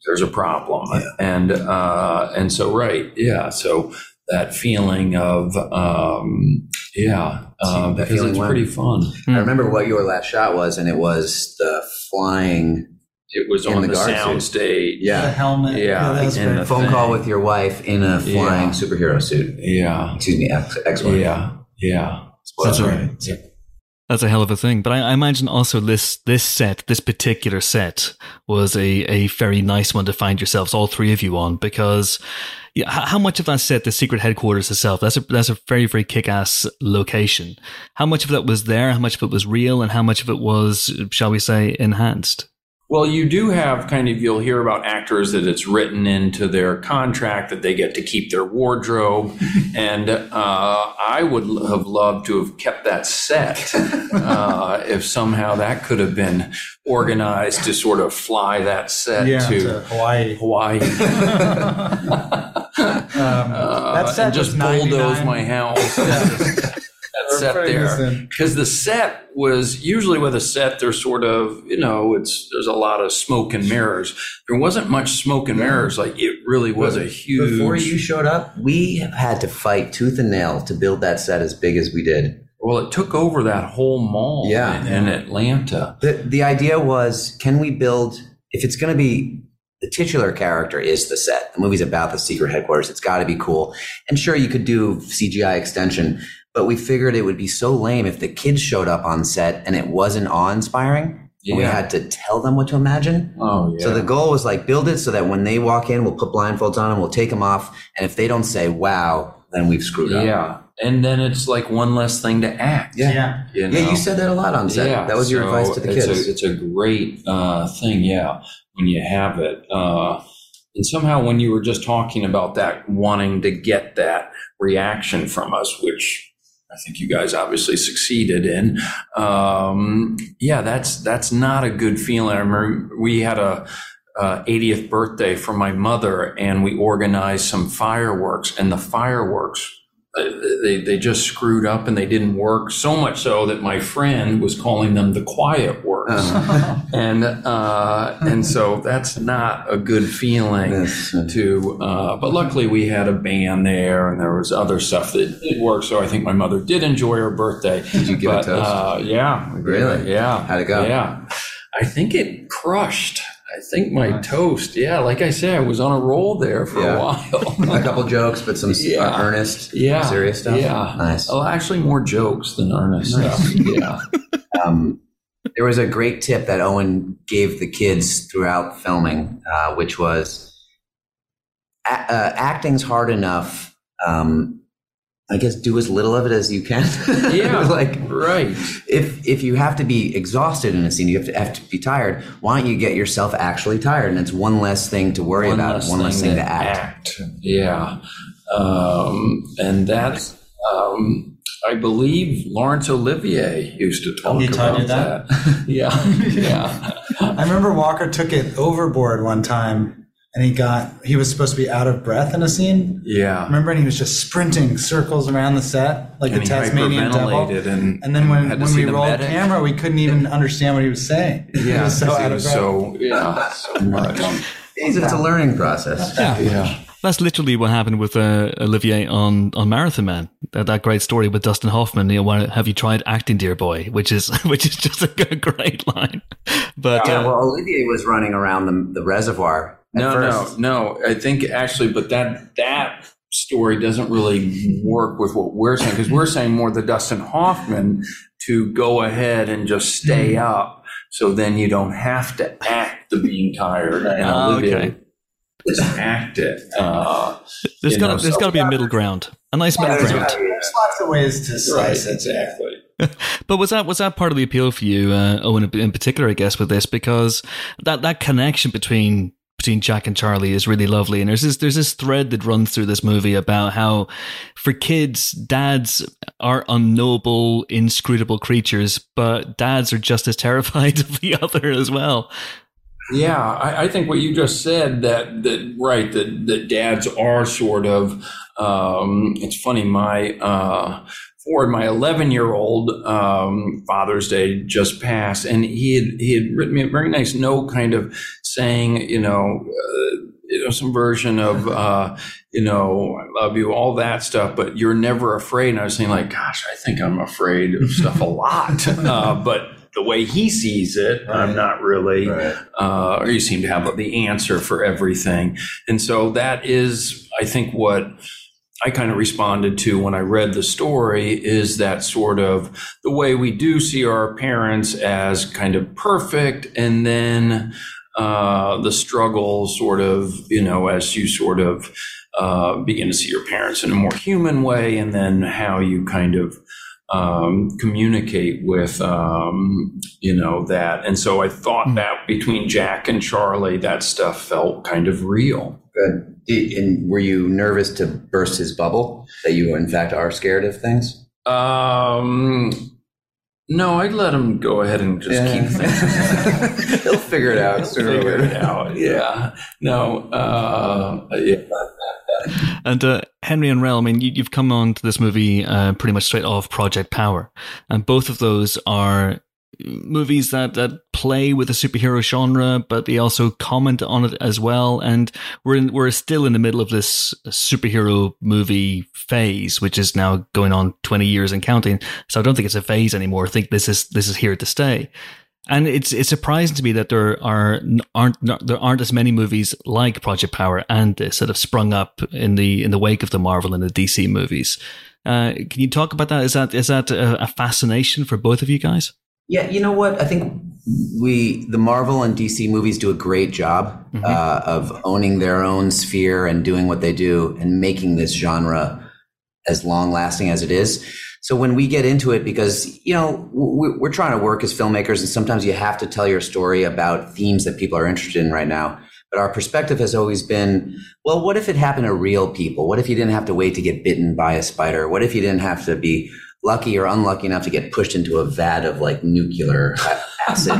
there's a problem. And, uh, and so, right. Yeah. So that feeling of, um, yeah, uh, the because feeling it's when- pretty fun. I remember what your last shot was, and it was the flying It was In on the the, guard sound suit. stage. The helmet. Yeah, that was and great. the- phone call with your wife in a flying Yeah. superhero suit. Yeah. Excuse me, ex- ex-wife. Yeah. Yeah. That's Well, right. That's a hell of a thing. But I, I imagine also this this set, this particular set, was a, a very nice one to find yourselves, all three of you on, because yeah, how, how much of that set, the secret headquarters itself, that's a that's a very very kick ass location. How much of that was there? How much of it was real, and how much of it was, shall we say, enhanced? Well, you do have kind of, you'll hear about actors that it's written into their contract that they get to keep their wardrobe. and uh, I would have loved to have kept that set uh, if somehow that could have been organized to sort of fly that set Yeah, to to Hawaii. Hawaii. Um, Uh, that set and just bulldoze 99. my house. We're set there. Because the set was usually with a set, there's sort of, you know, it's there's a lot of smoke and mirrors. There wasn't much smoke and mirrors. Like it really was a huge. Before you showed up, we had to fight tooth and nail to build that set as big as we did. well, it took over that whole mall Yeah. in, in Atlanta. The the idea was, can we build if it's going to be the titular character is the set. The movie's about the secret headquarters. It's got to be cool. And sure, you could do CGI extension, but we figured it would be so lame if the kids showed up on set and it wasn't awe-inspiring. And we had to tell them what to imagine. Oh yeah. So the goal was like build it so that when they walk in, we'll put blindfolds on them, we'll take them off, and if they don't say "wow," then we've screwed up. yeah, and then it's like one less thing to act. Yeah. Yeah. You Yeah, you said that a lot on set. that was your so advice to the it's kids. A, it's a great uh, thing, yeah, when you have it. Uh, and somehow, when you were just talking about that, wanting to get that reaction from us, which I think you guys obviously succeeded in. Um, yeah, that's that's not a good feeling. I remember we had a uh, 80th birthday for my mother, and we organized some fireworks, and the fireworks they they just screwed up and they didn't work so much so that my friend was calling them the quiet works Uh-huh. and uh and so that's not a good feeling Yes. to uh but luckily we had a band there and there was other stuff that did work so i think my mother did enjoy her birthday Did you give a toast? uh yeah. Really? yeah How'd it go? yeah i think it crushed I think my toast, yeah, like I said, I was on a roll there for Yeah. a while. a couple jokes, but some Yeah. uh, earnest, yeah, serious stuff. Yeah, nice. Well, actually, more jokes than earnest Nice. stuff. Yeah, Um, there was a great tip that Owen gave the kids throughout filming, uh, which was a- uh, acting's hard enough. Um, I guess do as little of it as you can. yeah, like right. if if you have to be exhausted in a scene, you have to have to be tired. Why don't you get yourself actually tired? And it's one less thing to worry about, one less thing to act. Yeah. Um, and that's, um, I believe Laurence Olivier used to talk He about you that? yeah. Yeah. I remember Walker took it overboard one time and he got he was supposed to be out of breath in a scene. Yeah. Remember, and he was just sprinting circles around the set like And the Tasmanian devil. and, And then when, had when we the rolled medic. camera, we couldn't even understand what he was saying. he Yeah. was so 'cause he out of breath. so, yeah, so much. It's it's a learning process. Yeah. yeah. That's literally what happened with uh, Olivier on, on Marathon Man. That, that great story with Dustin Hoffman. You know, why, have you tried acting, dear boy? Which is which is just a great line. But Yeah, uh, well, Olivier was running around the, the reservoir. At No, first. no, no. I think actually, but that that story doesn't really work with what we're saying because we're saying more the Dustin Hoffman to go ahead and just stay up, so then you don't have to act the being tired. And Olivier okay. just act it. Uh, there's you got know, there's so- got to be a middle ground, a nice middle There's, ground. there's lots of ways to right, slice it. exactly. But was that was that part of the appeal for you, uh, Owen, in particular? I guess with this because that that connection between between Jack and Charlie is really lovely, and there's this there's this thread that runs through this movie about how for kids, dads are unknowable, inscrutable creatures, but dads are just as terrified of the other as well. Yeah, I, I, think what you just said that that right that that dads are sort of. Um, it's funny, my uh, Ford, my 11 year old um, Father's Day just passed, and he had he had written me a very nice note, kind of saying, you know. Uh, you know, some version of, uh, you know, I love you, all that stuff, but you're never afraid. And I was saying, like, gosh, I think I'm afraid of stuff a lot. Uh, but the way he sees it, right. I'm not really, right. uh, or you seem to have the answer for everything. And so that is, I think, what I kind of responded to when I read the story is that sort of the way we do see our parents as kind of perfect and then uh, the struggle sort of, you know, as you sort of uh, begin to see your parents in a more human way and then how you kind of um, communicate with, um, you know, that. And so I thought mm. that between Jack and Charlie, that stuff felt kind of real. Good. And were you nervous to burst his bubble that you, in fact, are scared of things? Um, no, I'd let him go ahead and just yeah. keep things. He'll figure it out sooner or later. It out. Yeah. No. Uh, yeah. And uh, Henry and Rel, I mean, you, have come on to this movie uh, pretty much straight off Project Power, and both of those are movies that, that play with the superhero genre, but they also comment on it as well. And we're in, we're still in the middle of this superhero movie phase, which is now going on 20 years and counting. So I don't think it's a phase anymore. I think this is, this is here to stay. And it's it's surprising to me that there are aren't there aren't as many movies like Project Power and this that have sprung up in the in the wake of the Marvel and the DC movies. Uh, can you talk about that? Is that is that a, a fascination for both of you guys? Yeah, you know what? I think we the Marvel and DC movies do a great job mm-hmm. uh, of owning their own sphere and doing what they do and making this genre as long lasting as it is. So when we get into it, because, you know, we're trying to work as filmmakers and sometimes you have to tell your story about themes that people are interested in right now. But our perspective has always been, well, what if it happened to real people? What if you didn't have to wait to get bitten by a spider? What if you didn't have to be lucky or unlucky enough to get pushed into a vat of like nuclear acid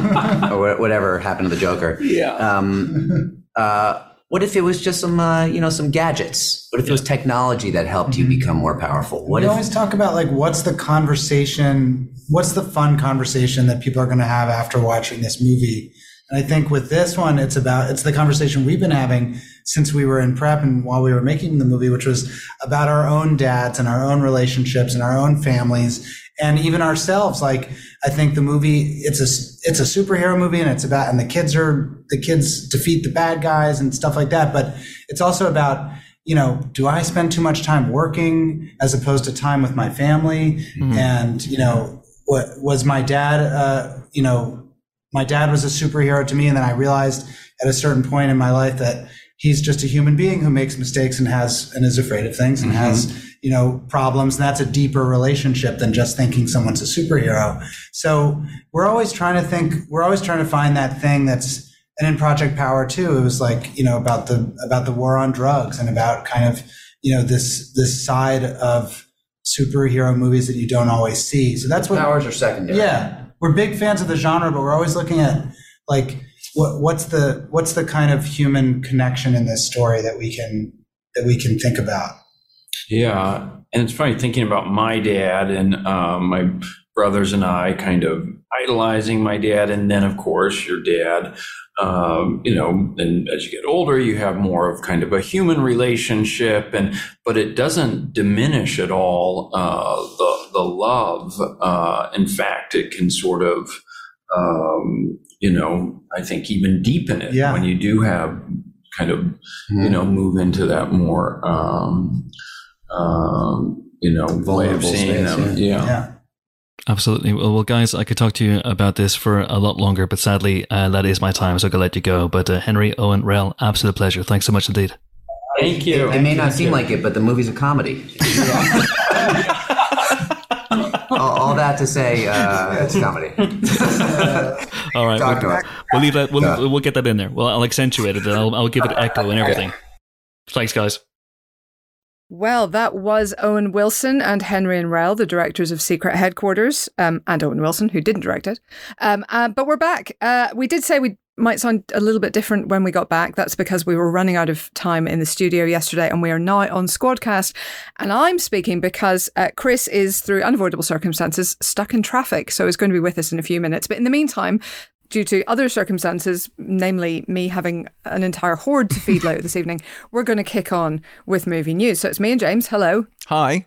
or whatever happened to the Joker? Yeah. Um, uh, what if it was just some, uh, you know, some gadgets? What if it was technology that helped you mm-hmm. become more powerful? What we if- always talk about like what's the conversation, what's the fun conversation that people are going to have after watching this movie? And I think with this one, it's about it's the conversation we've been having since we were in prep and while we were making the movie, which was about our own dads and our own relationships and our own families and even ourselves. Like I think the movie it's a it's a superhero movie and it's about and the kids are the kids defeat the bad guys and stuff like that. But it's also about you know, do I spend too much time working as opposed to time with my family? Mm-hmm. And you know, what was my dad? Uh, you know, my dad was a superhero to me, and then I realized at a certain point in my life that he's just a human being who makes mistakes and has and is afraid of things and mm-hmm. has you know problems and that's a deeper relationship than just thinking someone's a superhero. So we're always trying to think we're always trying to find that thing that's and in project power too it was like you know about the about the war on drugs and about kind of you know this this side of superhero movies that you don't always see. So that's what powers are secondary. Yeah we're big fans of the genre but we're always looking at like what, what's the what's the kind of human connection in this story that we can that we can think about? Yeah, and it's funny thinking about my dad and um, my brothers and I kind of idolizing my dad, and then of course your dad. Um, you know, and as you get older, you have more of kind of a human relationship, and but it doesn't diminish at all uh, the the love. Uh, in fact, it can sort of um, you know, I think even deepen it yeah. when you do have kind of, mm-hmm. you know, move into that more, um, um, you know, way of seeing space, them. Yeah. yeah. Absolutely. Well, well, guys, I could talk to you about this for a lot longer, but sadly, uh, that is my time, so I'm going to let you go. But uh, Henry, Owen, Rel, absolute pleasure. Thanks so much indeed. Thank you. It, it may not seem like it, but the movie's a comedy. all, all, that to say, uh, it's comedy. all right, we'll, we'll, leave that. We'll, we'll get that in there. Well, I'll accentuate it. I'll, I'll give it echo and everything. Thanks, guys. Well, that was Owen Wilson and Henry and Rel, the directors of Secret Headquarters, um, and Owen Wilson, who didn't direct it. Um, uh, but we're back. Uh, we did say we'd might sound a little bit different when we got back. That's because we were running out of time in the studio yesterday and we are now on Squadcast. And I'm speaking because uh, Chris is, through unavoidable circumstances, stuck in traffic. So he's going to be with us in a few minutes. But in the meantime, due to other circumstances, namely me having an entire horde to feed later this evening, we're going to kick on with movie news. So it's me and James. Hello. Hi.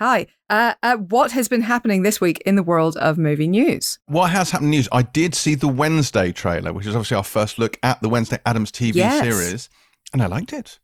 Hi. Uh, uh, what has been happening this week in the world of movie news? What has happened news? I did see the Wednesday trailer, which is obviously our first look at the Wednesday Addams TV Yes. series, and I liked it.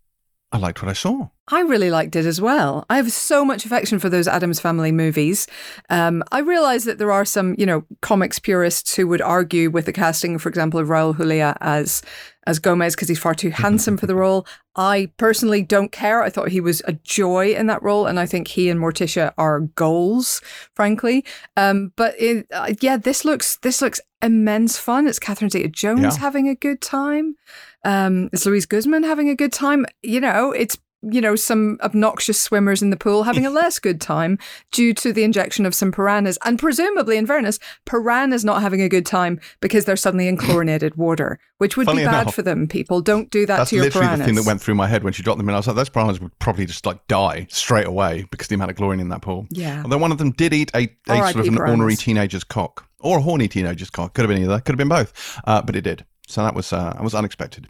I liked what I saw. I really liked it as well. I have so much affection for those Addams Family movies. Um, I realize that there are some, you know, comics purists who would argue with the casting, for example, of Raul Julia as as Gomez because he's far too handsome for the role. I personally don't care. I thought he was a joy in that role, and I think he and Morticia are goals, frankly. Um, but it, uh, yeah, this looks this looks immense fun. It's Catherine Zeta-Jones Yeah. having a good time. Um, it's Luis Guzmán having a good time. You know, it's you know some obnoxious swimmers in the pool having a less good time due to the injection of some piranhas, and presumably, in fairness, piranhas not having a good time because they're suddenly in chlorinated water, which would Funny be bad enough, for them. People don't do that That's to your literally piranhas. the thing that went through my head when she dropped them in. I was like, those piranhas would probably just like die straight away because the amount of chlorine in that pool. Yeah. Although one of them did eat a, a sort of an piranhas. ornery teenager's cock or a horny teenager's cock. Could have been either. Could have been both. Uh, but it did. So that was uh, that was unexpected.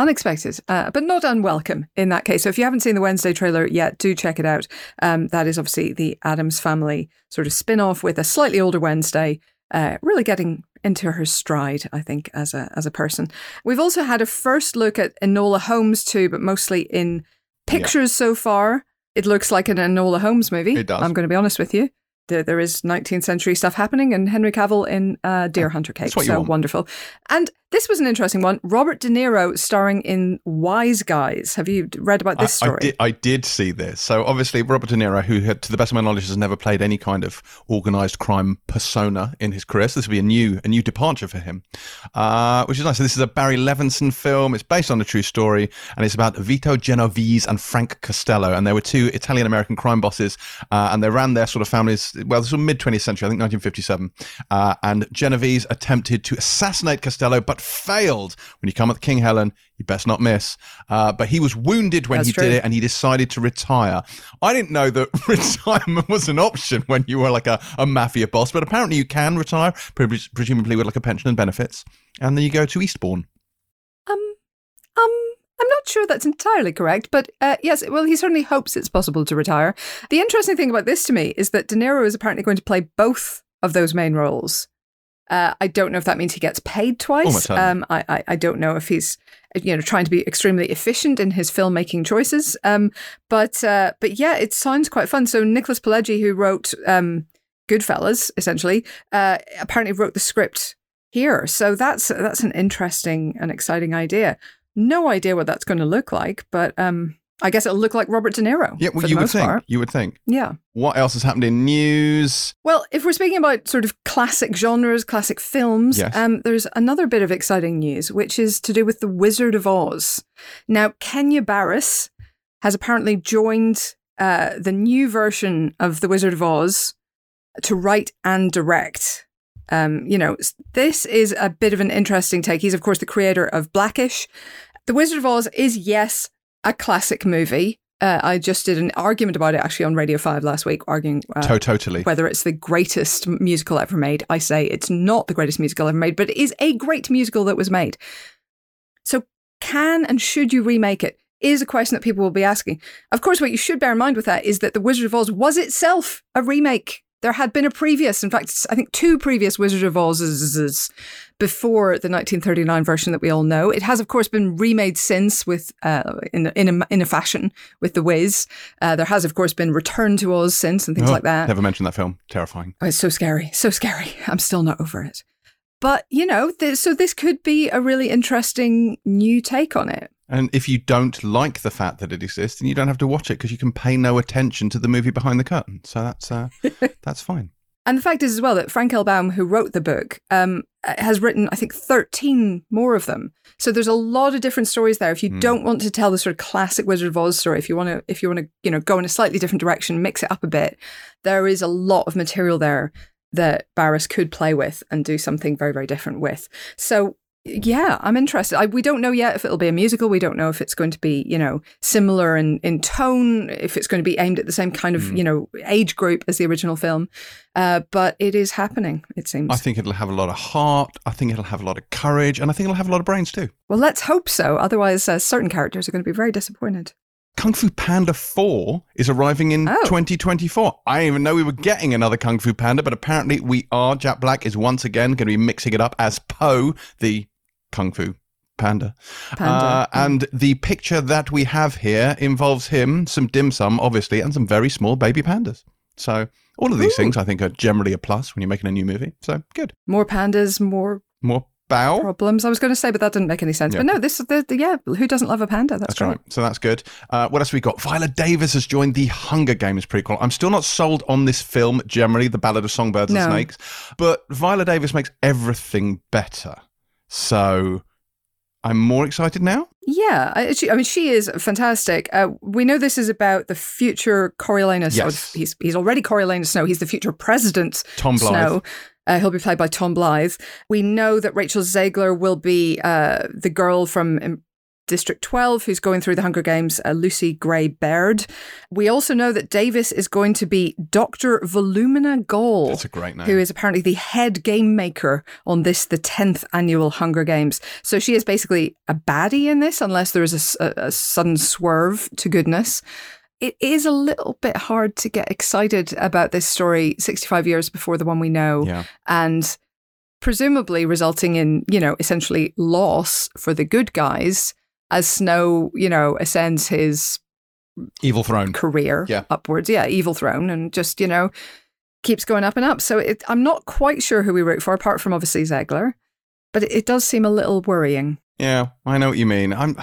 Unexpected, uh, but not unwelcome in that case. So if you haven't seen the Wednesday trailer yet, do check it out. Um, that is obviously the Addams family sort of spin off with a slightly older Wednesday, uh, really getting into her stride, I think, as a as a person. We've also had a first look at Enola Holmes too, but mostly in pictures so far. It looks like an Enola Holmes movie. It does. I'm going to be honest with you. There, there is 19th century stuff happening, and Henry Cavill in uh, Deer Hunter Cake. That's so wonderful. And this was an interesting one. Robert De Niro starring in Wise Guys. Have you read about this I, I story? did, I did see this. So obviously, Robert De Niro, who had, to the best of my knowledge, has never played any kind of organized crime persona in his career. So this will be a new a new departure for him, uh, which is nice. So this is a Barry Levinson film. It's based on a true story, and it's about Vito Genovese and Frank Costello. And they were two Italian American crime bosses, uh, and they ran their sort of families. Well, this was mid 20th century, I think 1957. Uh, and Genovese attempted to assassinate Costello, but failed. When you come at King Helen, you best not miss. Uh, but he was wounded when That's he true. did it, and he decided to retire. I didn't know that retirement was an option when you were like a, a mafia boss, but apparently you can retire, presumably with like a pension and benefits. And then you go to Eastbourne. Um, um, I'm not sure that's entirely correct, but uh, yes, well, he certainly hopes it's possible to retire. The interesting thing about this to me is that De Niro is apparently going to play both of those main roles. Uh, I don't know if that means he gets paid twice. Um, I, I, I don't know if he's you know trying to be extremely efficient in his filmmaking choices. Um, but uh, but yeah, it sounds quite fun. So Nicholas Pileggi, who wrote um, Goodfellas, essentially, uh, apparently wrote the script here. So that's that's an interesting and exciting idea. No idea what that's going to look like, but um, I guess it'll look like Robert De Niro. Yeah, well, you would think. part. You would think. Yeah. What else has happened in news? Well, if we're speaking about sort of classic genres, classic films, Yes. um, there's another bit of exciting news, which is to do with The Wizard of Oz. Now, Kenya Barris has apparently joined uh, the new version of The Wizard of Oz to write and direct. Um, you know, this is a bit of an interesting take. He's, of course, the creator of Blackish. The Wizard of Oz is, yes, a classic movie. Uh, I just did an argument about it actually on Radio 5 last week, arguing uh, totally. whether it's the greatest musical ever made. I say it's not the greatest musical ever made, but it is a great musical that was made. So, can and should you remake it? Is a question that people will be asking. Of course, what you should bear in mind with that is that The Wizard of Oz was itself a remake. There had been a previous, in fact, I think two previous Wizard of Oz's before the 1939 version that we all know. It has, of course, been remade since with uh, in in a, in a fashion with The Wiz. Uh, there has, of course, been Return to Oz since and things Oh, like that. Never mentioned that film. Terrifying. Oh, it's so scary, so scary. I'm still not over it. But you know, th- so this could be a really interesting new take on it. And if you don't like the fact that it exists, then you don't have to watch it because you can pay no attention to the movie behind the curtain. So that's uh, that's fine. And the fact is as well that Frank L. Baum, who wrote the book, um, has written, I think, 13 more of them. So there's a lot of different stories there. If you Hmm. don't want to tell the sort of classic Wizard of Oz story, if you want to, if you want to, you know, go in a slightly different direction, mix it up a bit, there is a lot of material there that Barris could play with and do something very, very different with. So Yeah, I'm interested. I, we don't know yet if it'll be a musical. We don't know if it's going to be, you know, similar in, in tone, if it's going to be aimed at the same kind of, Mm. you know, age group as the original film. Uh, but it is happening, it seems. I think it'll have a lot of heart. I think it'll have a lot of courage, and I think it'll have a lot of brains too. well, let's hope so. Otherwise, uh, certain characters are going to be very disappointed. Kung Fu Panda 4 is arriving in Oh. 2024. I didn't even know we were getting another Kung Fu Panda, but apparently we are. Jack Black is once again going to be mixing it up as Po, the Kung Fu Panda. Panda. Uh, and the picture that we have here involves him, some dim sum, obviously, and some very small baby pandas. So all of these Ooh. things I think are generally a plus when you're making a new movie. So good. More pandas, more More Po. problems. I was going to say, but that didn't make any sense. Yeah. But no, this, the, the, yeah, who doesn't love a panda? That's, That's right. So that's good. Uh, what else we got? Viola Davis has joined the Hunger Games prequel. I'm still not sold on this film generally, The Ballad of Songbirds No. and Snakes, but Viola Davis makes everything better. So I'm more excited now. Yeah, I, she, I mean, she is fantastic. Uh, we know this is about the future Coriolanus. or Yes. he's he's already Coriolanus Snow. He's the future president Tom Blyth. Snow. Uh, he'll be played by Tom Blyth. We know that Rachel Zegler will be uh, the girl from um, District 12 who's going through the Hunger Games, uh, Lucy Gray Baird. We also know that Davis is going to be Dr. Volumnia Gaul That's a great name. who is apparently the head game maker on this, the 10th annual Hunger Games. So she is basically a baddie in this, unless there is a sudden swerve to goodness. It is a little bit hard to get excited about this story 65 years before the one we know, yeah. and presumably resulting in, you know, essentially loss for the good guys as Snow, you know, ascends his Evil Throne. career Yeah. upwards. Yeah, Evil Throne, and just you know keeps going up and up. So it, I'm not quite sure who we root for, apart from obviously Zegler, but it, it does seem a little worrying. Yeah, I know what you mean. I'm,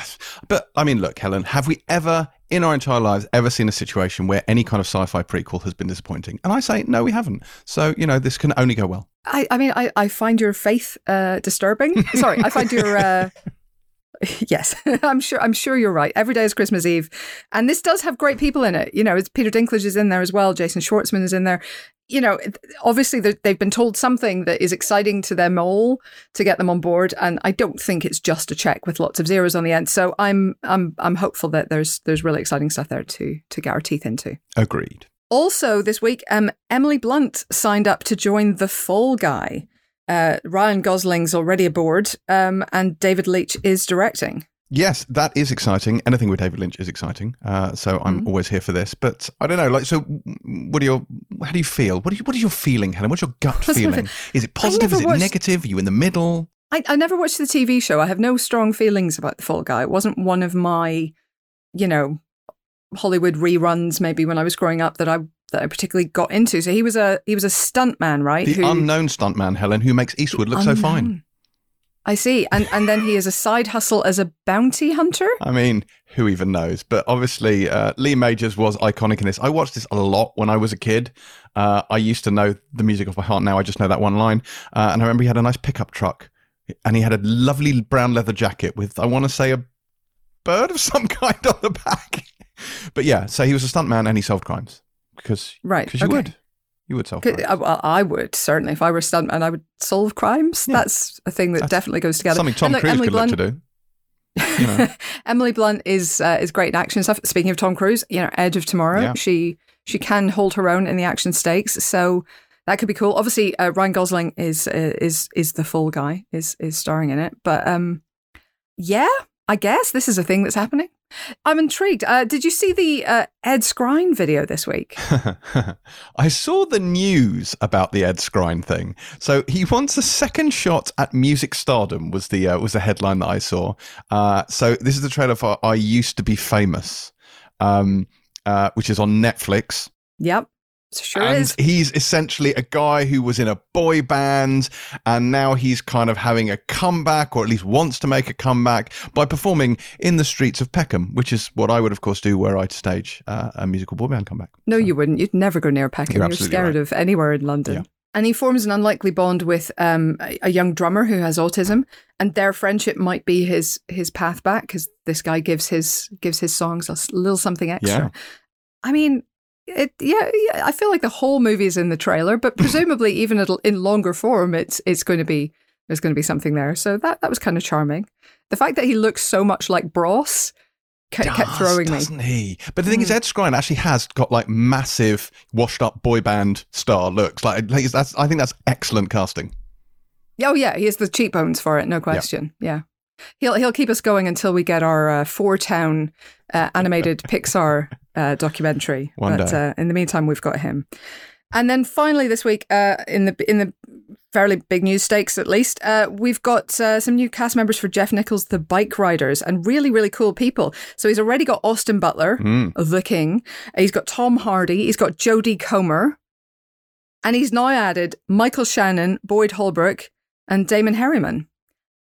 but I mean, look, Helen, have we ever in our entire lives ever seen a situation where any kind of sci-fi prequel has been disappointing? And I say no, we haven't. So you know, this can only go well. I, I mean, I, I find your faith uh, disturbing. Sorry, I find your. Uh, yes, I'm sure. I'm sure you're right. Every day is Christmas Eve, and this does have great people in it. You know, it's Peter Dinklage is in there as well. Jason Schwartzman is in there. You know, obviously they've been told something that is exciting to them all to get them on board, and I don't think it's just a check with lots of zeros on the end. So I'm I'm I'm hopeful that there's there's really exciting stuff there to to get our teeth into. Agreed. Also, this week, um, Emily Blunt signed up to join The Fall Guy. Uh, Ryan Gosling's already aboard, um, and David Leitch is directing. Yes, that is exciting. Anything with David Lynch is exciting. Uh, so I'm Mhm. always here for this. But I don't know. Like, so what do you? How do you feel? What do you, What is your feeling, Helen? What's your gut feeling? Is it positive? Is it watched- negative? Are you in the middle? I, I never watched the TV show. I have no strong feelings about The Fall Guy. It wasn't one of my, you know, Hollywood reruns. Maybe when I was growing up, that I that I particularly got into. So he was a he was a stunt man, right? The Who- unknown stuntman, Helen, who makes Eastwood look so fine. I see, and and then he is a side hustle as a bounty hunter. I mean, who even knows? But obviously, uh, Lee Majors was iconic in this. I watched this a lot when I was a kid. Uh, I used to know the music off my heart. Now I just know that one line. Uh, and I remember he had a nice pickup truck, and he had a lovely brown leather jacket with, I want to say, a bird of some kind on the back. but yeah, so he was a stuntman and he solved crimes because Right, because you okay. would you would solve crimes. I, well, I would certainly if I were a stuntman, I would solve crimes. Yeah. That's a thing that That's definitely goes together. Something Tom And look, Cruise Emily could look to do. you know. Emily Blunt is uh, is great in action stuff. Speaking of Tom Cruise, you know, Edge of Tomorrow, Yeah. she she can hold her own in the action stakes, so that could be cool. Obviously, uh, Ryan Gosling is uh, is is the full guy is is starring in it, but um, yeah, I guess this is a thing that's happening. I'm intrigued. Uh, did you see the uh, Ed Skrein video this week? I saw the news about the Ed Skrein thing. So he wants a second shot at music stardom was the uh, was the headline that I saw. Uh, so this is the trailer for I Used to Be Famous, um, uh, which is on Netflix. Yep, sure and is. he's essentially a guy who was in a boy band and now he's kind of having a comeback or at least wants to make a comeback by performing in the streets of Peckham, which is what I would of course do were I to stage uh, a musical boy band comeback. No, So- you wouldn't. You'd never go near Peckham. You're You're, scared right. of anywhere in London. Yeah. And he forms an unlikely bond with um, a, young drummer who has autism, and their friendship might be his his path back because this guy gives his gives his songs a little something extra. Yeah. I mean, it yeah, yeah. I feel like the whole movie is in the trailer, but presumably even in longer form, it's it's going to be there's going to be something there. So that that was kind of charming. The fact that he looks so much like Bros kept, kept Does, throwing me. doesn't he? But the thing is, hmm. Ed Skrein actually has got like massive, washed-up boy band star looks. Like, like that's, I think that's excellent casting. Oh yeah, he has the cheekbones for it, no question. Yeah. He'll he'll keep us going until we get our uh, Four Town uh, animated Pixar uh, documentary. One but. Uh, in the meantime, we've got him. And then finally this week, uh, in the in the fairly big news stakes at least, uh, we've got uh, some new cast members for Jeff Nichols' The Bike Riders, and really really cool people. So he's already got Austin Butler, Mm. the King. He's got Tom Hardy. He's got Jodie Comer, and he's now added Michael Shannon, Boyd Holbrook, and Damon Herriman.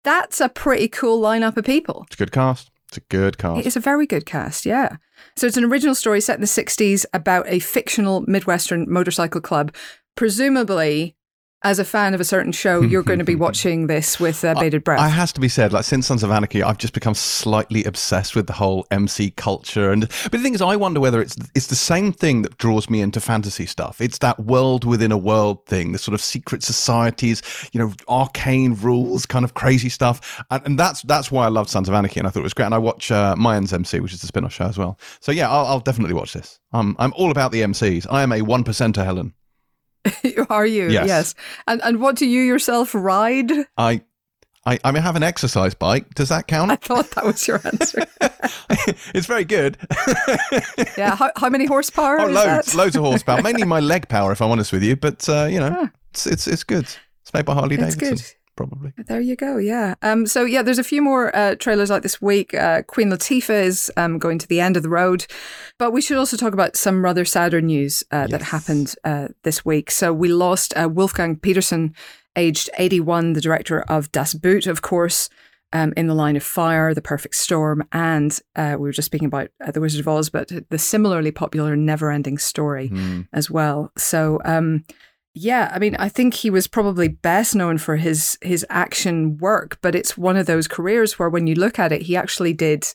That's a pretty cool lineup of people. It's a good cast. It's a good cast. It's a very good cast, yeah. So it's an original story set in the 60s about a fictional Midwestern motorcycle club. Presumably, as a fan of a certain show, you're going to be watching this with uh, bated breath. I has to be said, like since Sons of Anarchy, I've just become slightly obsessed with the whole MC culture. And but the thing is, I wonder whether it's it's the same thing that draws me into fantasy stuff. It's that world within a world thing, the sort of secret societies, you know, arcane rules, kind of crazy stuff. And, and that's that's why I love Sons of Anarchy, and I thought it was great. And I watch uh, Mayans MC, which is the spin-off show as well. So yeah, I'll, I'll definitely watch this. I'm I'm all about the MCs. I am a one percenter, Helen. Are you? Yes. And and what do you yourself ride? I. I, I mean, have an exercise bike. Does that count? I thought that was your answer. it's very good. yeah. How, how many horsepower? Oh, loads, loads of horsepower. Mainly my leg power, if I'm honest with you. But uh, you know, Ah. it's it's it's good. It's made by Harley It's Davidson, good. Probably. There you go. Yeah. Um. So yeah, there's a few more uh, trailers out this week. Uh, Queen Latifah is um going to the end of the road, but we should also talk about some rather sadder news uh, that happened uh, this week. So we lost uh, Wolfgang Petersen, aged 81, the director of Das Boot, of course. Um, in the Line of Fire, The Perfect Storm, and uh, we were just speaking about uh, The Wizard of Oz, but the similarly popular Never Ending Story Hmm. as well. So, um, yeah, I mean, I think he was probably best known for his his action work, but it's one of those careers where when you look at it, he actually did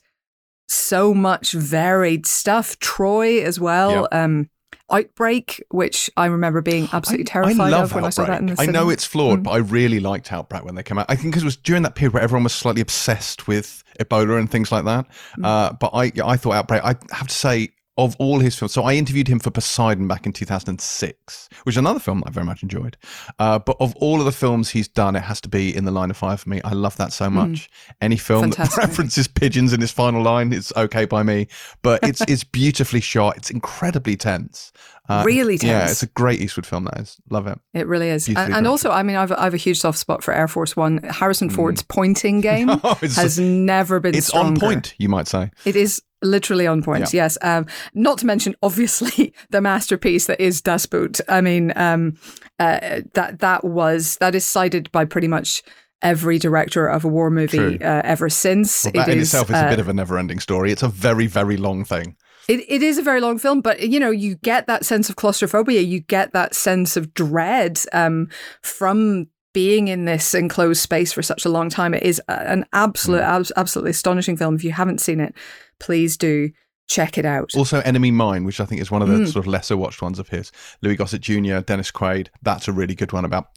so much varied stuff. Troy as well. Um, Outbreak, which I remember being absolutely terrified love of when I saw that in the I know it's flawed, Mm. but I really liked Outbreak when they came out. I think because it was during that period where everyone was slightly obsessed with Ebola and things like that. Mm. Uh, but I, I thought Outbreak. I have to say, of all his films, so I interviewed him for Poseidon back in 2006, which is another film I very much enjoyed. Uh, but of all of the films he's done, it has to be in the line of fire for me. I love that so much. Any film Mm. Fantastic. that references pigeons in his final line is okay by me. But it's it's beautifully shot. It's incredibly tense. Uh, Really tense. Yeah, it's a great Eastwood film. That is, love it. It really is. And, and also, I mean, I've, I have a huge soft spot for Air Force One. Harrison Ford's pointing game Mm. Oh, has never been It's on point, you might say. It is literally on point. Yes. Um, not to mention, obviously, the masterpiece that is Das Boot. I mean, um, uh, that that was that is cited by pretty much every director of a war movie uh, ever since. Well, that It in is, itself is uh, a bit of a never-ending story. It's a very, very long thing. It, it is a very long film, but you know, you get that sense of claustrophobia, you get that sense of dread um, from being in this enclosed space for such a long time. It is an absolute, abs- absolutely astonishing film. If you haven't seen it, please do check it out. Also, Enemy Mine, which I think is one of the Mm. sort of lesser watched ones of his. Louis Gossett Jr., Dennis Quaid. That's a really good one about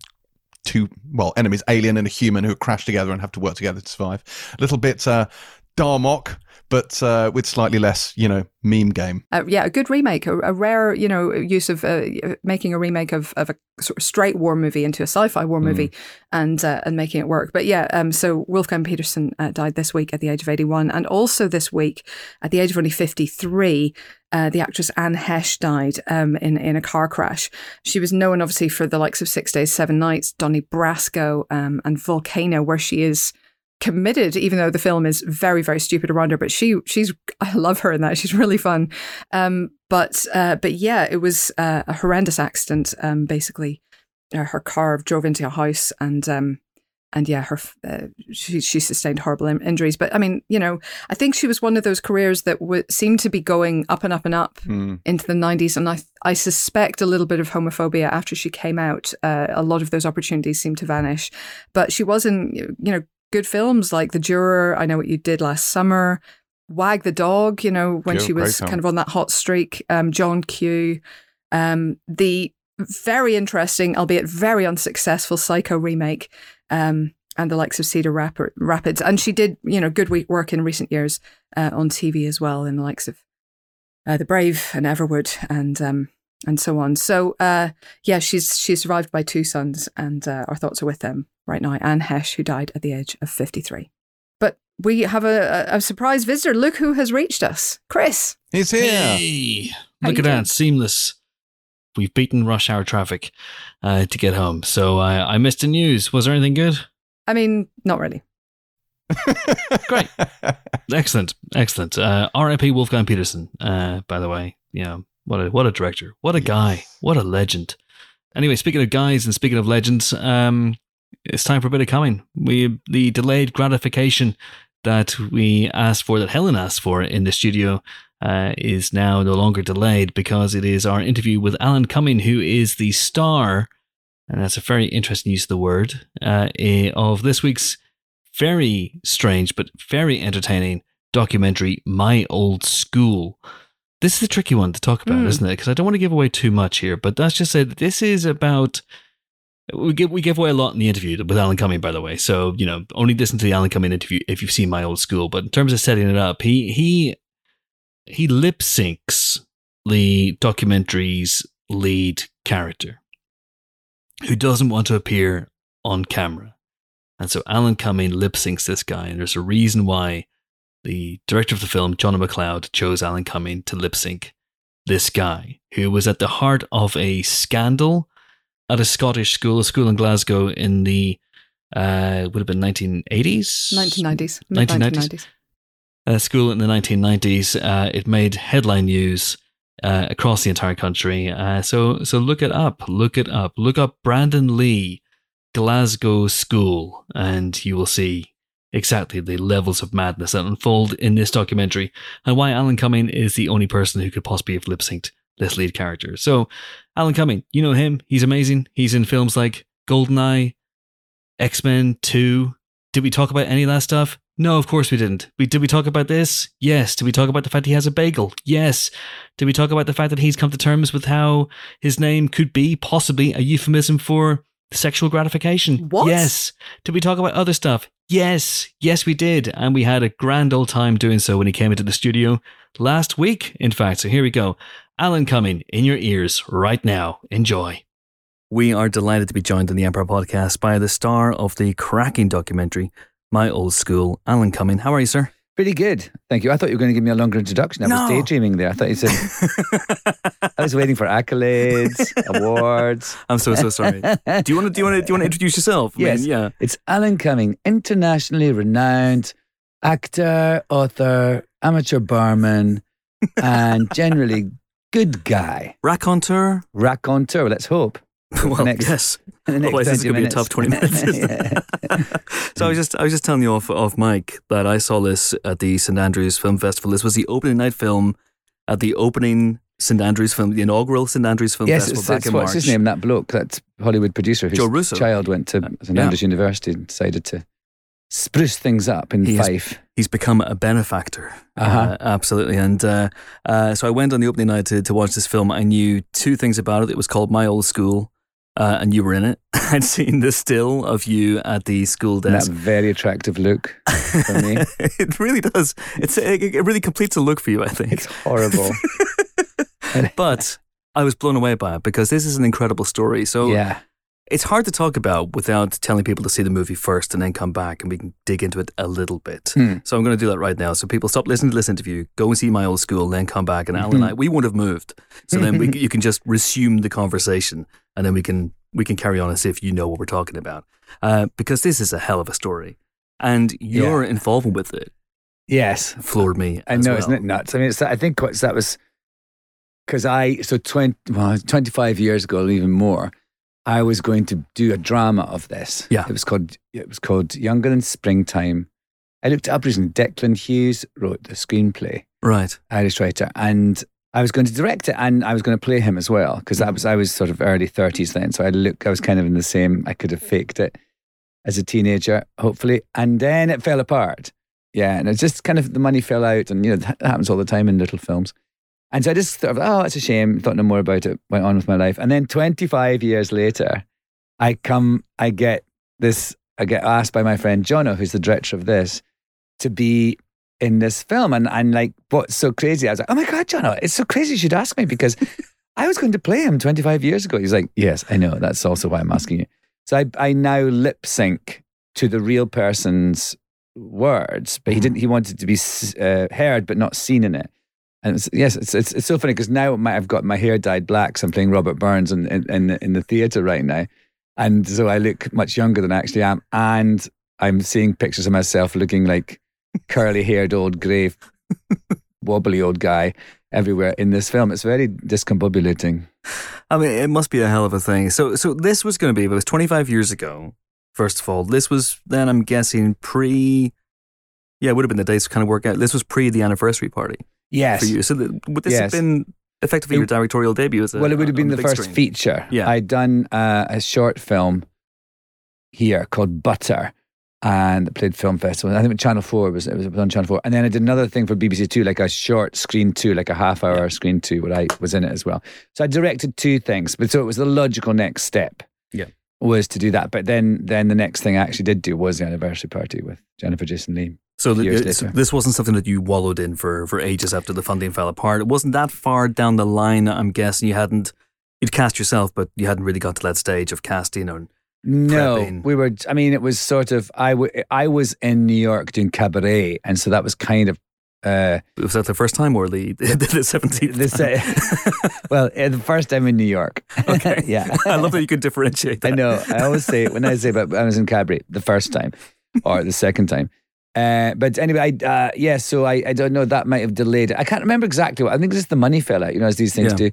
two, well, enemies, alien and a human who crash together and have to work together to survive. A little bit uh, Darmok, but uh, with slightly less, you know, meme game. Uh, yeah, a good remake, a, a rare, you know, use of uh, making a remake of, of a sort of straight war movie into a sci-fi war movie, and uh, and making it work. But yeah, um, so Wolfgang Petersen uh, died this week at the age of eighty-one, and also this week at the age of only fifty-three. Uh, the actress Anne Heche died um, in in a car crash. She was known obviously for the likes of Six Days, Seven Nights, Donnie Brasco, um, and Volcano, where she is committed, even though the film is very, very stupid around her. But she, she's, I love her in that. She's really fun. Um, but, uh, but yeah, it was uh, a horrendous accident. Um, basically, uh, her car drove into a house, and um, and yeah, her uh, she she sustained horrible in- injuries. But I mean, you know, I think she was one of those careers that w- seemed to be going up and up and up Mm. into the 90s and I, I suspect a little bit of homophobia after she came out uh, a lot of those opportunities seemed to vanish but she was in you know good films like The Juror I Know What You Did Last Summer Wag the Dog you know when she was kind of on that hot streak um, John Q um, the very interesting albeit very unsuccessful Psycho remake um, and the likes of Cedar Rap- Rapids. And she did, you know, good work in recent years uh, on TV as well, in the likes of uh, The Brave and Everwood and um, and so on. So uh, yeah, she's she's survived by two sons, and uh, our thoughts are with them right now. Anne Heche, who died at the age of fifty three. But we have a, a, a surprise visitor. Look who has reached us, Chris. He's here. Hey, look at doing? that, seamless. We've beaten rush hour traffic uh, to get home. So I, I missed the news. Was there anything good? I mean, not really. Great. Excellent, excellent. Uh, R.I.P. Wolfgang Petersen. Uh, by the way, yeah, what a what a director, what a guy, what a legend. Anyway, speaking of guys and speaking of legends, um, it's time for a bit of coming. We the delayed gratification that we asked for, that Helen asked for in the studio, uh, is now no longer delayed because it is our interview with Alan Cumming, who is the star, and that's a very interesting use of the word, uh, eh, of this week's very strange but very entertaining documentary, My Old School. This is a tricky one to talk about, Mm. isn't it? Because I don't want to give away too much here, but let's just say that this is about. We give we give away a lot in the interview with Alan Cumming, by the way. So you know, only listen to the Alan Cumming interview if you've seen My Old School. But in terms of setting it up, he he he lip syncs the documentary's lead character, who doesn't want to appear on camera. And so Alan Cumming lip syncs this guy, and there's a reason why the director of the film, John McLeod, chose Alan Cumming to lip sync this guy, who was at the heart of a scandal at a Scottish school, a school in Glasgow in the uh, would have been 1980s, 1990s. 1990s? a school in the 1990s. Uh, it made headline news uh, across the entire country. Uh, so, so look it up. Look it up. Look up Brandon Lee, Glasgow School, and you will see exactly the levels of madness that unfold in this documentary, and why Alan Cumming is the only person who could possibly have lip synced this lead character. So, Alan Cumming, you know him. He's amazing. He's in films like Goldeneye, X Men 2. Did we talk about any of that stuff? No, of course we didn't. We, did we talk about this? Yes. Did we talk about the fact he has a bagel? Yes. Did we talk about the fact that he's come to terms with how his name could be possibly a euphemism for sexual gratification? What? Yes. Did we talk about other stuff? Yes. Yes, we did. And we had a grand old time doing so when he came into the studio last week, in fact. So here we go. Alan Cumming in your ears right now. Enjoy. We are delighted to be joined on the Empire podcast by the star of the cracking documentary, My Old School, Alan Cumming. How are you, sir? Pretty good. Thank you. I thought you were going to give me a longer introduction. I No. was daydreaming there. I thought you said, I was waiting for accolades, awards. I'm so so sorry. do you want to do you want to do you want to introduce yourself? I mean, Yes. yeah. It's Alan Cumming, internationally renowned actor, author, amateur barman, and generally good guy. Raconteur. Raconteur, let's hope. Well, Next- yes. Otherwise, this is going to be a tough 20 minutes. so I was just I was just telling you off off mic that I saw this at the St Andrews Film Festival. This was the opening night film at the opening St Andrews film, the inaugural St Andrews Film yes, Festival it's, back it's in what's March. his name? That bloke, that Hollywood producer whose Joe Russo. child went to St yeah. Andrews University and decided to spruce things up in He Fife. He's become a benefactor. Uh-huh. Uh, absolutely. And uh, uh, so I went on the opening night to, to watch this film. I knew two things about it. It was called My Old School, uh, and you were in it. I'd seen the still of you at the school And desk. that very attractive look for me. it really does. It's it, it really completes a look for you, I think. It's horrible. but I was blown away by it because this is an incredible story. So yeah. it's hard to talk about without telling people to see the movie first and then come back and we can dig into it a little bit. Hmm. So I'm going to do that right now. So people stop listening to this interview, go and see my old school, then come back. And Alan and I, we won't have moved. So then we, you can just resume the conversation and then we can we can carry on as if you know what we're talking about. Uh, because this is a hell of a story. And your involvement with it Yes. floored me. I know, well. isn't it nuts? I mean, it's, I think that was because I, so 20, well, 25 years ago, or even more, I was going to do a drama of this. Yeah. It was called, it was called Younger Than Springtime. I looked it up recently. Declan Hughes wrote the screenplay, Right. Irish writer, and I was going to direct it and I was going to play him as well because I was, I was sort of early 30s then. So I look, I was kind of in the same, I could have faked it as a teenager, hopefully. And then it fell apart. Yeah, and it just kind of the money fell out, and you know that happens all the time in little films. And so I just thought, oh, it's a shame. Thought no more about it. Went on with my life, and then 25 years later, I come, I get this I get asked by my friend Jono, who's the director of this, to be in this film. And and like, what's so crazy? I was like, oh my god, Jono, it's so crazy. You should ask me because I was going to play him 25 years ago. He's like, yes, I know. That's also why I'm asking you. So I I now lip sync to the real person's words, but he didn't. He wanted to be uh, heard but not seen in it. And yes, it's, it's it's so funny because now my, I've got my hair dyed black. So I'm playing Robert Burns in in, in, in the theater right now, and so I look much younger than I actually am. And I'm seeing pictures of myself looking like curly haired old grey, wobbly old guy everywhere in this film. It's very discombobulating. I mean, it must be a hell of a thing. So, so this was going to be. It was 25 years ago. First of all, this was then I'm guessing pre. Yeah, it would have been the dates to kind of work out. This was pre the anniversary party Yes. for you. So, the, would this Yes. have been effectively It- your directorial debut? As a, well, it would have been the big first screen? feature. Yeah. I'd done uh, a short film here called Butter and played film festival. I think Channel 4 was, it was on Channel 4. And then I did another thing for BBC Two, like a short screen two, like a half hour screen two, where I was in it as well. So I directed two things, but so it was the logical next step. Yeah. Was to do that. But then then the next thing I actually did do was the anniversary party with Jennifer Jason Leigh. So, the, years uh, this wasn't something that you wallowed in for for ages after the funding fell apart. It wasn't that far down the line. I'm guessing you hadn't you'd cast yourself, but you hadn't really got to that stage of casting and No, prepping. we were. I mean, it was sort of. I, w- I was in New York doing cabaret, and so that was kind of. Uh, was that the first time or the the seventeenth? well, uh, the first time in New York. Okay. yeah, I love that you can differentiate. That. I know. I always say when I say about I was in cabaret the first time or the second time. Uh, but anyway, I, uh, yeah. So I, I don't know. That might have delayed it. I can't remember exactly what. I think it's just the money fell out. You know, as these things Yeah. do.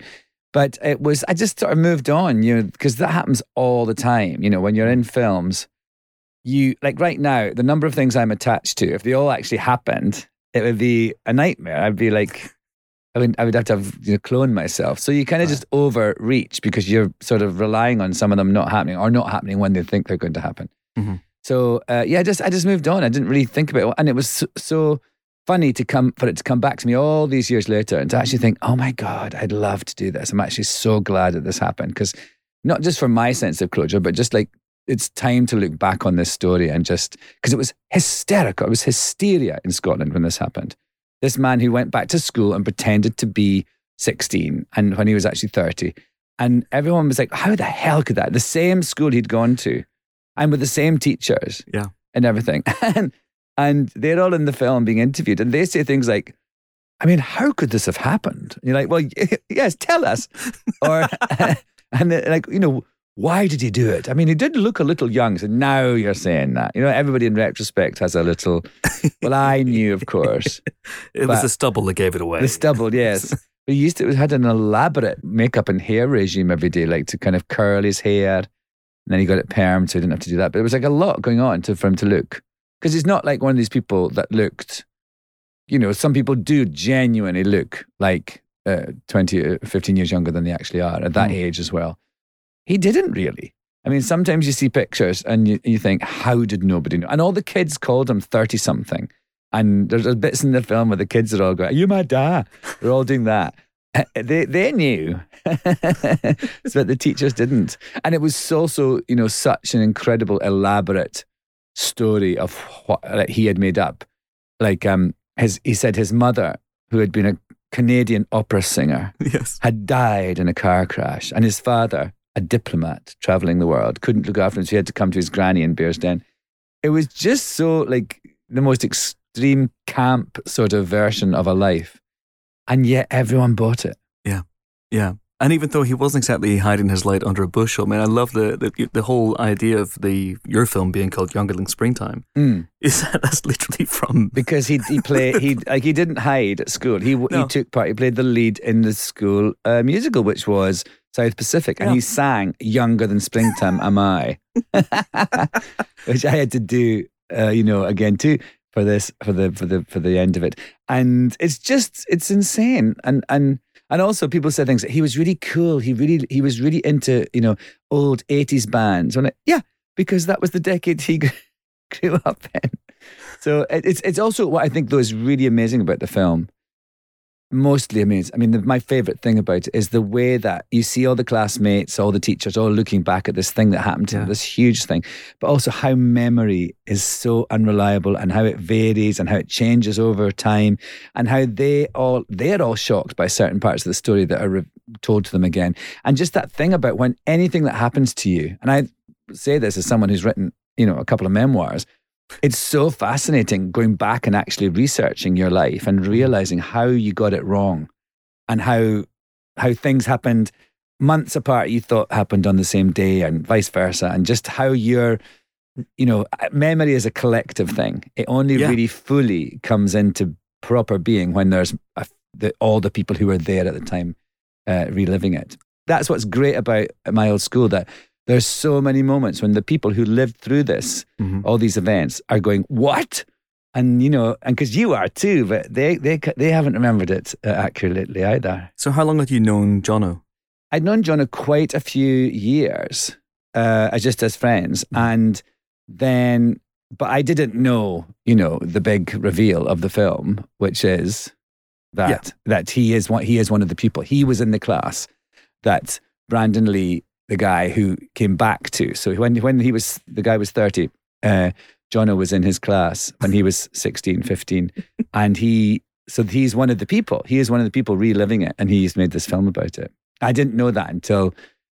But it was. I just sort of moved on. You know, because that happens all the time. You know, when you're in films, you like right now the number of things I'm attached to. If they all actually happened, it would be a nightmare. I'd be like. I would, I would have to have, you know, clone myself. So you kind of just overreach because you're sort of relying on some of them not happening or not happening when they think they're going to happen. Mhm. So uh, yeah, I just I just moved on. I didn't really think about it, and it was so, so funny to come for it to come back to me all these years later and to actually think, oh my god, I'd love to do this. I'm actually so glad that this happened because not just for my sense of closure, but just like it's time to look back on this story and just because it was hysterical. It was hysteria in Scotland when this happened. This man who went back to school and pretended to be 16 and when he was actually 30. And everyone was like, how the hell could that? The same school he'd gone to and with the same teachers Yeah. and everything. And, and they're all in the film being interviewed and they say things like, I mean, how could this have happened? And you're like, well, yes, tell us. Or, and like, you know, why did he do it? I mean, he did look a little young. So now you're saying that. You know, everybody in retrospect has a little, well, I knew, of course. It was the stubble that gave it away. The stubble, yes. But he used to had an elaborate makeup and hair regime every day, like to kind of curl his hair. And then he got it permed, so he didn't have to do that. But it was like a lot going on to, for him to look. Because he's not like one of these people that looked, you know, some people do genuinely look like uh, 20, uh, 15 years younger than they actually are at that Mm. age as well. He didn't really. I mean, sometimes you see pictures and you, you think, how did nobody know? And all the kids called him 30 something. And there's there's bits in the film where the kids are all going, Are you my dad? They're all doing that. They, they knew, but the teachers didn't. And it was also, you know, such an incredible, elaborate story of what that he had made up. Like, um, his, he said his mother, who had been a Canadian opera singer, yes. had died in a car crash, and his father, a diplomat traveling the world, couldn't look after him, so he had to come to his granny in Bearsden. It was just so like the most extreme camp sort of version of a life, and yet everyone bought it. Yeah, yeah. And even though he wasn't exactly hiding his light under a bushel, I mean, I love the, the the whole idea of the your film being called Younger Than Springtime. Mm. Is that that's literally from Because he he played he like he didn't hide at school. He he took part. He played the lead in the school uh, musical, which was South Pacific, and Yeah. he sang "Younger Than Springtime Am I," which I had to do, uh, you know, again too for this for the for the for the end of it. And it's just it's insane. And and and also people said things. He was really cool. He really he was really into you know old eighties bands. And I, yeah, because that was the decade he grew up in. So it- it's it's also what I think though is really amazing about the film mostly amazing. I mean, the, my favorite thing about it is the way that you see all the classmates, all the teachers, all looking back at this thing that happened to Yeah. them, this huge thing, but also how memory is so unreliable and how it varies and how it changes over time and how they all they're all shocked by certain parts of the story that are re- told to them again. And just that thing about when anything that happens to you, and I say this as someone who's written, you know, a couple of memoirs. It's so fascinating going back and actually researching your life and realizing how you got it wrong and how how things happened months apart you thought happened on the same day and vice versa and just how your you know memory is a collective thing. It only Yeah. really fully comes into proper being when there's a, the, all the people who were there at the time uh, reliving it. That's what's great about my old school that there's so many moments when the people who lived through this Mhm. all these events are going what and you know and because you are too but they they they haven't remembered it uh, accurately either So how long had you known Jono? I'd known John quite a few years, uh, just as friends, and then, but I didn't know, you know, the big reveal of the film, which is that that he is one he is one of the people. He was in the class that Brandon Lee, the guy who came back to. So when when he was the guy was thirty, uh, Jono was in his class when he was 16, 15, and he. So he's one of the people. He is one of the people reliving it, and he's made this film about it. I didn't know that until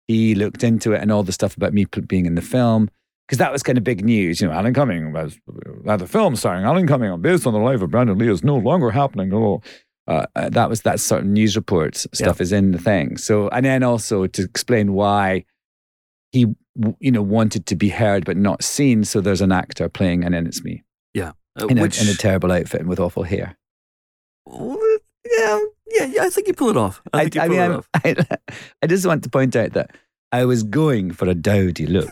he looked into it and all the stuff about me being in the film. Because that was kind of big news. You know, Alan Cumming was, uh, the film starring Alan Cumming based on the life of Brandon Lee is no longer happening. at uh, uh, that was that sort of news reports stuff is in the thing. So, and then also to explain why he, you know, wanted to be heard but not seen. So there's an actor playing, and then it's me Yeah. Uh, in, which, a, in a terrible outfit and with awful hair. Yeah, yeah, yeah, I think you pull it off. I, you I mean, it off. I, I just want to point out that I was going for a dowdy look.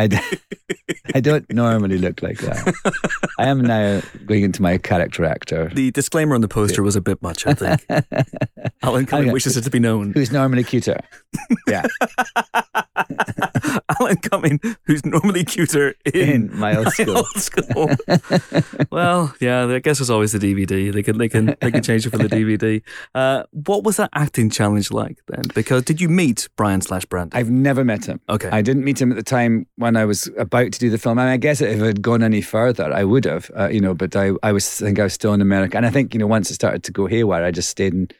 I, d- I don't normally look like that. I am now going into my character actor. The disclaimer on the poster was a bit much, I think. Alan Cumming wishes it to be known. Who's normally cuter. Yeah, Alan Cumming, who's normally cuter in, in my old school. old school. well, yeah, I guess it's always the DVD. They can they can they can change it for the DVD. Uh, what was that acting challenge like then? Because did you meet Brian slash Brandon? I've never met him. okay, I didn't meet him at the time when I was about to do the film. And I guess if it had gone any further, I would have, uh, you know, but I, I was, I think I was still in America. And I think, you know, once it started to go haywire, I just stayed and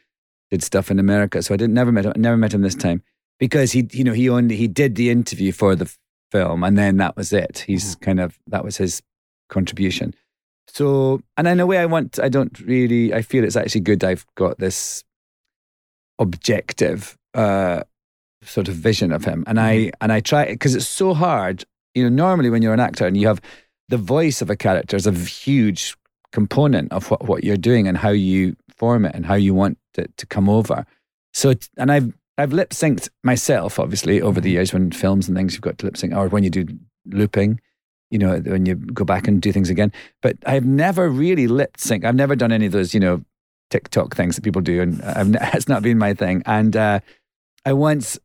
did stuff in America. So I didn't, never met him, never met him this time because he, you know, he only, he did the interview for the film and then that was it. He's kind of, that was his contribution. So, and in a way I want, I don't really, I feel it's actually good I've got this objective, uh, sort of vision of him. And i and i try because it's so hard you know normally when you're an actor and you have the voice of a character is a huge component of what, what you're doing and how you form it and how you want it to come over. So and i've i've lip synced myself obviously over the years when films and things you've got to lip sync or when you do looping you know when you go back and do things again. But i've never really lip sync i've never done any of those you know tiktok things that people do and I've, it's not been my thing. And uh I once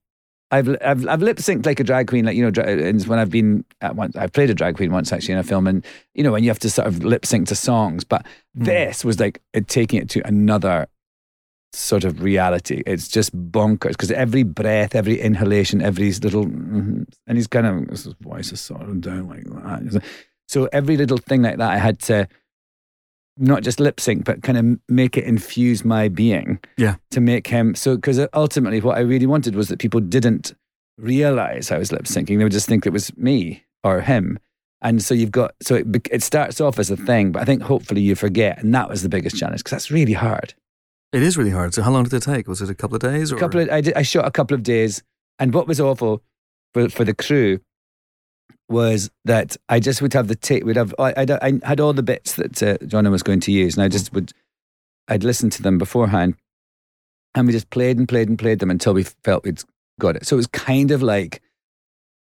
I've I've, I've lip synced like a drag queen, like you know, dra- when I've been at one, I've played a drag queen once actually in a film, and you know, when you have to sort of lip sync to songs, but this was like it, taking it to another sort of reality. It's just bonkers because every breath, every inhalation, every little, mhm, and he's kind of his voice is sort of down like that. So every little thing like that, I had to not just lip sync, but kind of make it infuse my being Yeah. to make him so because uh, ultimately what I really wanted was that people didn't realize I was lip syncing. They would just think it was me or him. And so you've got so it, it starts off as a thing, but I think hopefully you forget, and that was the biggest challenge because that's really hard. it is really hard. So how long did it take? Was it a couple of days? Or? A couple of I did I shot a couple of days, and what was awful for for the crew was that I just would have the tape. Would have I, I, I had all the bits that uh, Johnny was going to use, and I just would I'd listen to them beforehand, and we just played and played and played them until we felt we'd got it. So it was kind of like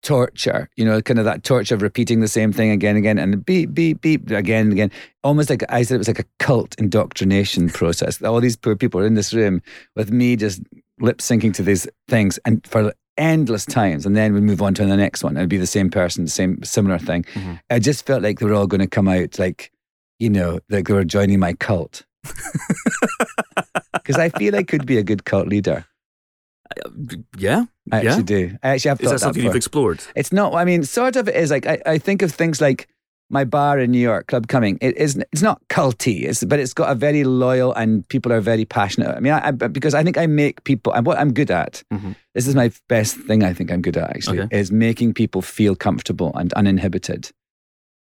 torture, you know, kind of that torture of repeating the same thing again and again and beep, beep, beep again and again. Almost like I said, it was like a cult indoctrination process. All these poor people are in this room with me just lip syncing to these things and for endless times. And then we move on to the next one. And it'd be the same person, the same similar thing. Mhm. I just felt like they were all going to come out like, you know, like they were joining my cult. Because I feel I could be a good cult leader. Yeah. I Yeah? actually do. I actually have Is that something before. you've explored? It's not. I mean, sort of. It is like I, I think of things like my bar in New York, Club Cumming. It is. It's not culty. It's but it's got a very loyal and people are very passionate. I mean, I, I, because I think I make people. And what I'm good at. Mhm. This is my best thing. I think I'm good at actually Okay. is making people feel comfortable and uninhibited.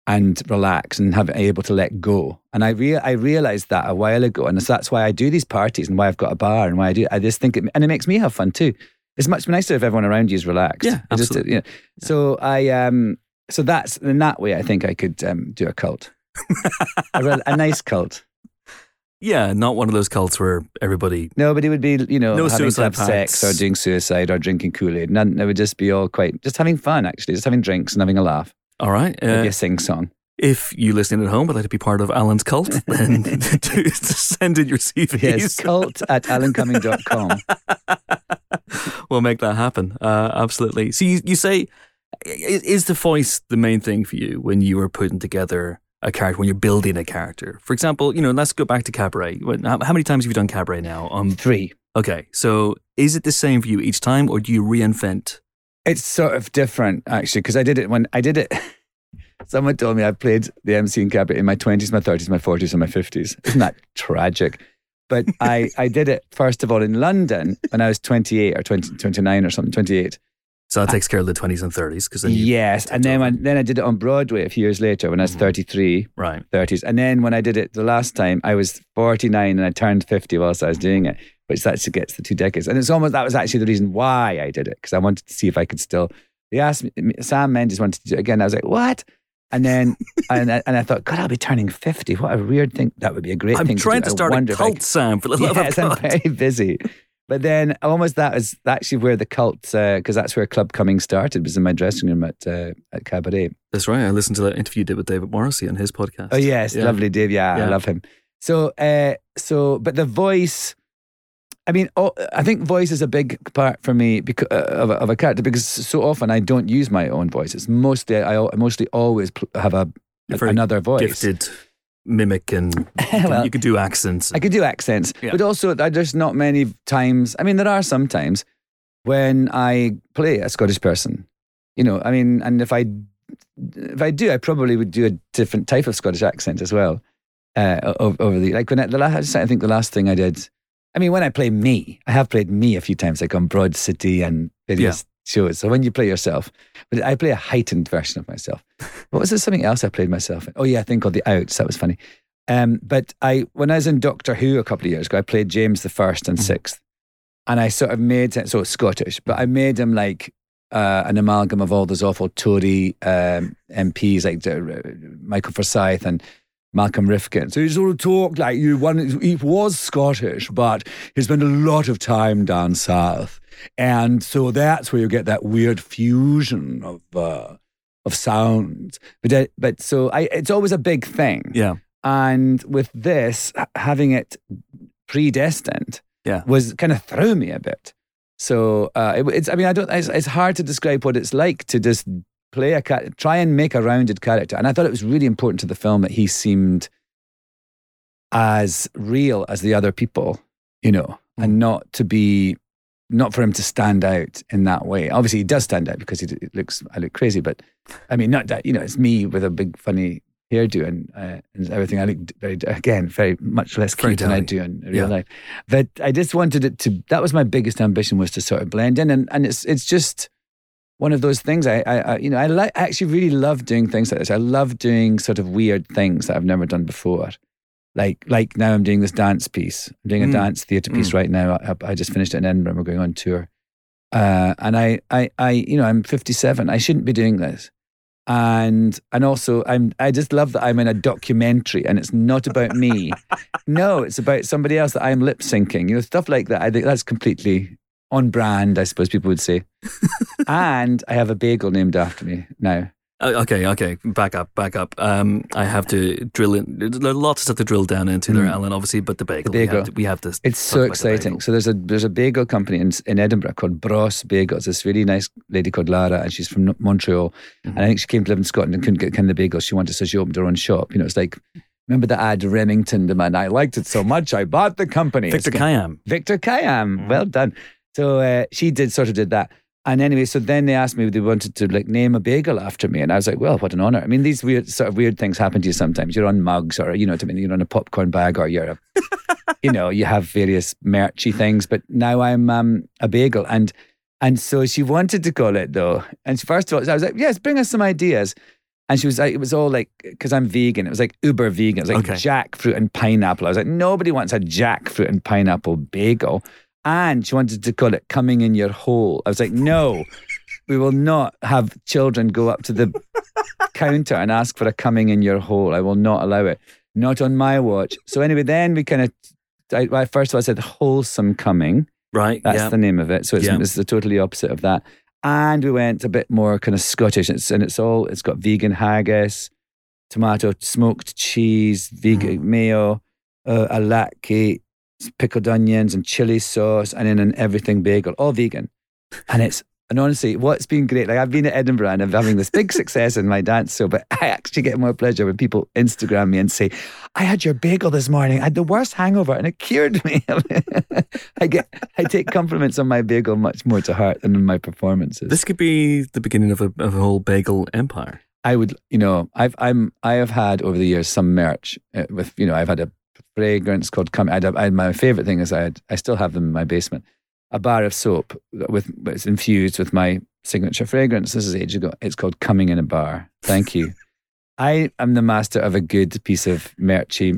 And relax and have able to let go. And I rea- I realized that a while ago, and so that's why I do these parties and why I've got a bar and why I do. I just think, it, and it makes me have fun too. It's much nicer if everyone around you is relaxed. Yeah, It just, absolutely. you know, so I um so that's in that way I think I could um, do a cult, a, rel- a nice cult. Yeah, not one of those cults where everybody. Nobody would be you know No having to have sex or doing suicide or drinking Kool Aid. None. It would just be all quite just having fun actually, just having drinks and having a laugh, All right. Uh, maybe a sing song. If you listening at home would like to be part of Alan's cult, then to, to send in your CVs. Yes, cult at alancumming.com. we'll make that happen. Uh, absolutely. So you, you say, is the voice the main thing for you when you are putting together a character, when you're building a character? For example, you know, let's go back to Cabaret. How, many times have you done Cabaret now? Um, Three. okay. So is it the same for you each time or do you reinvent? It's sort of different actually because I did it when I did it. Someone told me I played the MC in cabaret in my twenties, my thirties, my forties, and my fifties. Isn't that tragic? But I, I did it first of all in London when I was 28 or 20, 29 or something, 28. So that takes care of the 20s and 30s because then yes. And then, when, then I did it on Broadway a few years later when I was Mhm. 33, Right. 30s. And then when I did it the last time, I was 49 and I turned 50 whilst I was doing it, which actually gets the two decades. And it's almost, that was actually the reason why I did it, because I wanted to see if I could still, they asked me, Sam Mendes wanted to do it again. I was like, what? And then, and, I- and I thought, God, I'll be turning 50. What a weird thing. That would be a great I'm thing trying to, to. I start a I cult, Sam, for the love yes, of I'm very busy. But then almost that is actually where the cult, because that's where Club Cumming started, was in my dressing room at uh, at Cabaret. That's right. I listened to that interview you did with David Morrissey on his podcast. Oh yes, Yeah. lovely Dave. Yeah, Yeah. I love him. So, uh, so, but the voice. I mean, oh, I think voice is a big part for me because, uh, of, a, of a character because so often I don't use my own voice. It's mostly I, mostly always have a, You're another voice. Gifted mimic and Well, you can do accents. I could do accents, Yeah. but also there's not many times. I mean, there are some times when I play a Scottish person. You know, I mean, and if I if I do, I probably would do a different type of Scottish accent as well. Uh, over the like when I, the last, I think the last thing I did. I mean, when I play me, I have played me a few times, like on Broad City and various shows. So when you play yourself, but I play a heightened version of myself. What was there something else I played myself in? Oh yeah, I think called the Outs. That was funny. Um, but I, when I was in Doctor Who a couple of years ago, I played James the First and Sixth, and I sort of made it so Scottish, but I made him like uh, an amalgam of all those awful Tory um, MPs like uh, Michael Forsyth and Malcolm Rifkind. So he sort of talked like you. One, he was Scottish, but he spent a lot of time down south, and so that's where you get that weird fusion of uh, of sounds. But uh, but so I, it's always a big thing. yeah. And with this, having it predestined Yeah. was kind of threw me a bit. So uh, it, it's, I mean, I don't, it's, it's hard to describe what it's like to just play a cat, try and make a rounded character. And I thought it was really important to the film that he seemed as real as the other people, you know, and not to be, not for him to stand out in that way. Obviously, he does stand out because he looks, I look crazy, but I mean, not that, you know, it's me with a big funny hairdo and, uh, and everything. I look very, again, very much less cute than I do in real Yeah. life. But I just wanted it to, that was my biggest ambition was to sort of blend in. And, and it's, it's just one of those things I, I, I you know, I like, I actually really love doing things like this. I love doing sort of weird things that I've never done before. Like, like now I'm doing this dance piece. I'm doing a Mm. dance theatre piece right now. I, I just finished it in Edinburgh. We're going on tour. Uh, and I, I, I, you know, I'm 57. I shouldn't be doing this. And and also, I'm. I just love that I'm in a documentary, and it's not about me. no, it's about somebody else that I'm lip syncing. You know, stuff like that. I think that's completely on brand. I suppose people would say. and I have a bagel named after me now. Uh, okay, okay. Back up, back up. Um, I have to drill in. There's lots of stuff to drill down into there, Mm. Alan. Obviously, but the bagel. The bagel. We have to. We have to It's so about the exciting. So there's a there's a bagel company in in Edinburgh called Bross Bagels. This really nice lady called Lara, and she's from Montreal. Mm-hmm. And I think she came to live in Scotland and couldn't get kind of the bagels she wanted, so she opened her own shop. You know, it's like Remember the ad Remington demand? I liked it so much, I bought the company. Victor Kiam. Victor Kiam. Well done. So uh, she did sort of did that. And anyway, so then they asked me if they wanted to like name a bagel after me, and I was like, "Well, what an honor!" I mean, these weird sort of weird things happen to you sometimes. You're on mugs, or you know, what I mean, you're on a popcorn bag, or you're a, you know, you have various merchy things. But now I'm um, a bagel, and and so she wanted to call it though. And first of all, I was like, "Yes, bring us some ideas." And she was like, it was all like, because I'm vegan, it was like uber vegan. It was like Okay. jackfruit and pineapple. I was like, nobody wants a jackfruit and pineapple bagel. And she wanted to call it coming in your hole. I was like, no, we will not have children go up to the counter and ask for a coming in your hole. I will not allow it. Not on my watch. So anyway, then we kind of, I, I- first of all, I said Wholesome Cumming. Right. That's yeah. the name of it. So it's, Yeah. it's the totally opposite of that. And we went a bit more kind of Scottish. It's, and it's all, it's got vegan haggis, tomato, smoked cheese, vegan Mm-hmm. mayo, uh, a latke, pickled onions and chili sauce, and then an everything bagel, all vegan. And it's, and honestly, what's been great, like I've been at Edinburgh and I'm having this big success in my dance show, but I actually get more pleasure when people Instagram me and say, I had your bagel this morning. I had the worst hangover and it cured me. I get, I take compliments on my bagel much more to heart than in my performances. This could be the beginning of a, of a whole bagel empire. I would, you know, I've, I'm, I have had over the years some merch uh, with, you know, I've had a fragrance called Come. I, I, my favorite thing is I, had, I still have them in my basement. A bar of soap with, it's infused with my signature fragrance. This is age ago. It's called Coming in a Bar. Thank you. I am the master of a good piece of merchy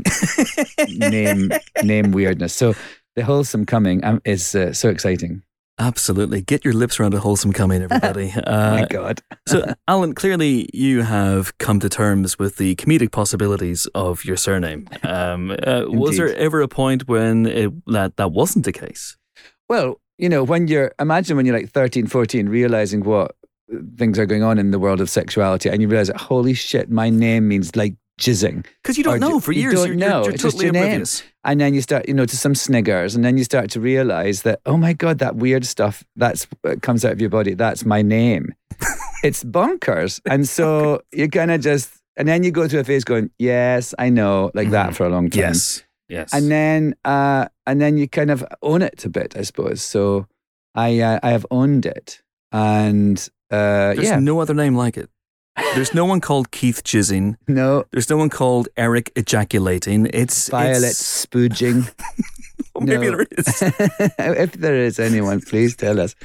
name name weirdness. So the Wholesome Cumming um, is uh, so exciting. Absolutely. Get your lips around a Wholesome Cumming, everybody. oh Uh, my god! so, Alan, clearly you have come to terms with the comedic possibilities of your surname. Um, uh, was there ever a point when it, that that wasn't the case? Well, you know, when you're, imagine when you're like 13, 14, realizing what things are going on in the world of sexuality, and you realize holy shit, my name means like jizzing. Because you don't know for years. you don't you're, know. You're, you're It's just totally your name. And then you start, you know, to some sniggers, and then you start to realize that, oh my God, that weird stuff that's that comes out of your body, that's my name. it's bonkers. And so you kind of just, and then you go through a phase going, yes, I know, like that Mhm. for a long time. Yes. Yes. and then uh, and then you kind of own it a bit, I suppose. So I uh, I have owned it, and uh, There's yeah, no other name like it. There's no one called Keith Jizzing. no There's no one called Eric Ejaculating. It's Violet it's- spooging. Oh, maybe no. there is. if there is anyone, please tell us.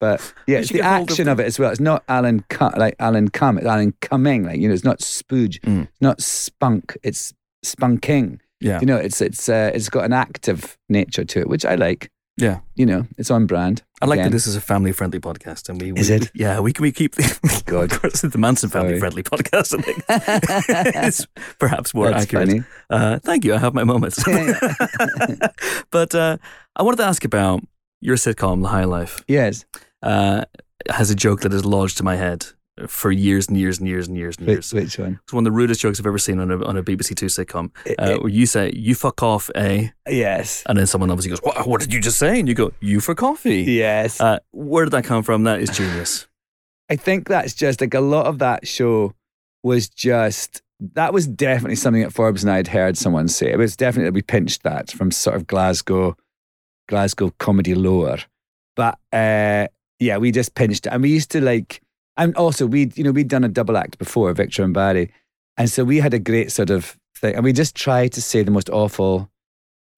But yeah, it's the hold of action of it as well. It's not Alan Cu- like Alan Cum, it's Alan Cumming. Like you know, it's not spooge, Mm. it's not spunk, it's spunking. Yeah. You know, it's it's uh, it's got an active nature to it, which I like. Yeah. You know, it's on brand. I like that this is a family-friendly podcast, and we, we Is it? yeah, we we keep the God. of course the Manson family-friendly podcast. I think it's perhaps more That's accurate. Uh, thank you. I have my moments. but uh, I wanted to ask about your sitcom, The High Life. Yes. Uh, has a joke that is lodged in my head for years and years and years and years and years. Which, which one? It's one of the rudest jokes I've ever seen on a on a BBC Two sitcom, It- uh, it- where you say "you fuck off a," yes. and then someone obviously goes, "What? What did you just say?" And you go, "You for coffee." Yes. Uh, where did that come from? That is genius. I think that's just like a lot of that show was just that was definitely something that Forbes and I had heard someone say. It was definitely that we pinched that from sort of Glasgow, Glasgow comedy lore. But uh, yeah, we just pinched it, and we used to like, and also we, you know, we'd done a double act before, Victor and Barry, and so we had a great sort of thing, and we just tried to say the most awful.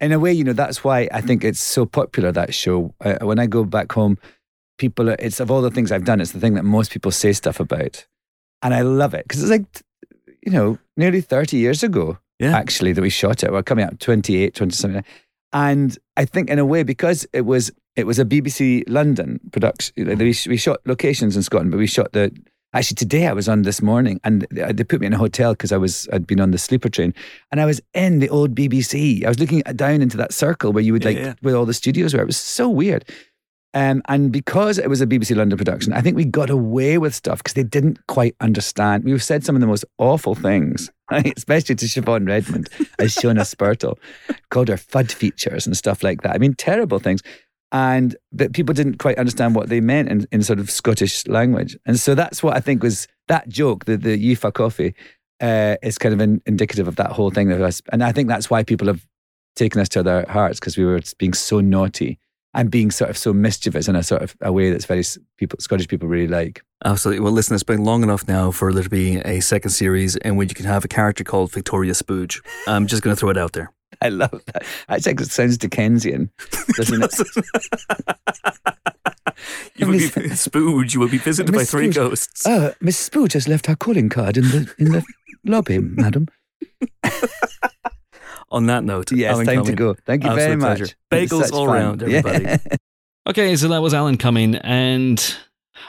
In a way, you know, that's why I think it's so popular that show. Uh, when I go back home, people, are, it's of all the things I've done, it's the thing that most people say stuff about, and I love it because it's like, you know, nearly thirty years ago Yeah. actually that we shot it. We're coming up 28, 20 something. And I think in a way, because it was it was a BBC London production, we, we shot locations in Scotland, but we shot the actually today I was on this morning and they they put me in a hotel because I was I'd been on the sleeper train and I was in the old BBC. I was looking down into that circle where you would Yeah, like yeah. where all the studios were. It was so weird. Um, and because it was a BBC London production, I think we got away with stuff because they didn't quite understand. We've said some of the most awful things, right? especially to Siobhan Redmond as Shona Spurtle, called her FUD features and stuff like that. I mean, terrible things. And but people didn't quite understand what they meant in, in sort of Scottish language. And so that's what I think was that joke, the, the you fuck coffee. uh, is kind of in, indicative of that whole thing of us. And I think that's why people have taken us to their hearts because we were being so naughty and being sort of so mischievous in a sort of a way that's very people Scottish people really like. Absolutely. Well, listen, it's been long enough now for there to be a second series in which you can have a character called Victoria Spooge. I'm just going to throw it out there. I love that. Actually, it sounds Dickensian, doesn't it? you would be Spooge. You will be visited by three Spooge. ghosts. Uh, Miss Spooge has left her calling card in the in the lobby, madam. On that note, Yes, Alan time to go. Thank you absolute very much. pleasure. Bagels all fun. round, Yeah. everybody. Okay, so that was Alan Cumming, and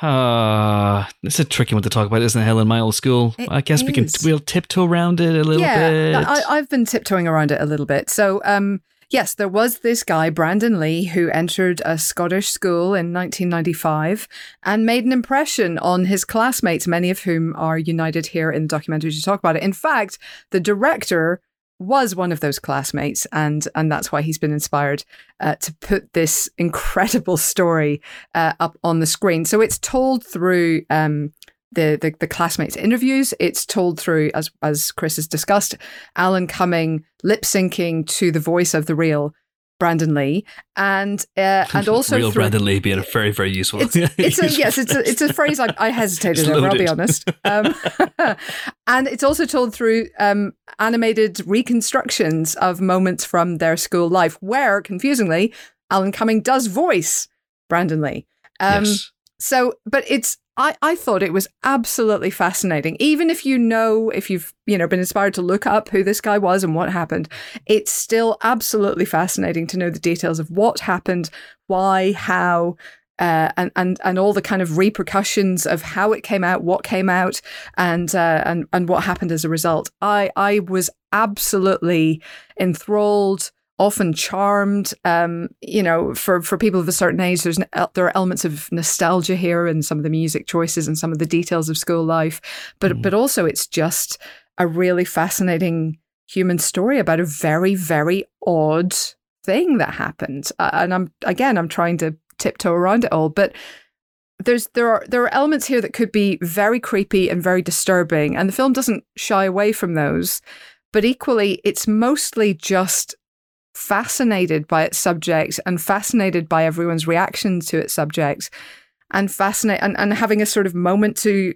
uh, it's a tricky one to talk about, isn't it, Helen? My old school. It I guess we can we'll tiptoe around it a little yeah, bit. I, I've been tiptoeing around it a little bit. So, um, yes, there was this guy, Brandon Lee, who entered a Scottish school in 1995 and made an impression on his classmates, many of whom are united here in the documentary to talk about it. In fact, the director was one of those classmates, and and that's why he's been inspired uh, to put this incredible story uh, up on the screen. So it's told through um, the, the the classmates' interviews. It's told through, as as Chris has discussed, Alan Cumming lip syncing to the voice of the real Brandon Lee, and uh, and also real through, Brandon Lee being a very very useful. it's, it's a, yes, it's a, it's a phrase I, I hesitated over. I'll be honest. Um, and it's also told through um, animated reconstructions of moments from their school life, where confusingly, Alan Cumming does voice Brandon Lee. Um, yes. so, but it's I, I thought it was absolutely fascinating. Even if you know, if you've you know been inspired to look up who this guy was and what happened, it's still absolutely fascinating to know the details of what happened, why, how, uh, and and and all the kind of repercussions of how it came out, what came out, and uh, and and what happened as a result. I I was absolutely enthralled often charmed. Um, you know, for for people of a certain age, there's there are elements of nostalgia here and some of the music choices and some of the details of school life, but but also it's just a really fascinating human story about a very very odd thing that happened. Uh, and I'm again, I'm trying to tiptoe around it all, but. There's there are there are elements here that could be very creepy and very disturbing, and the film doesn't shy away from those. But equally, it's mostly just fascinated by its subject and fascinated by everyone's reaction to its subject and fascinate and, and having a sort of moment to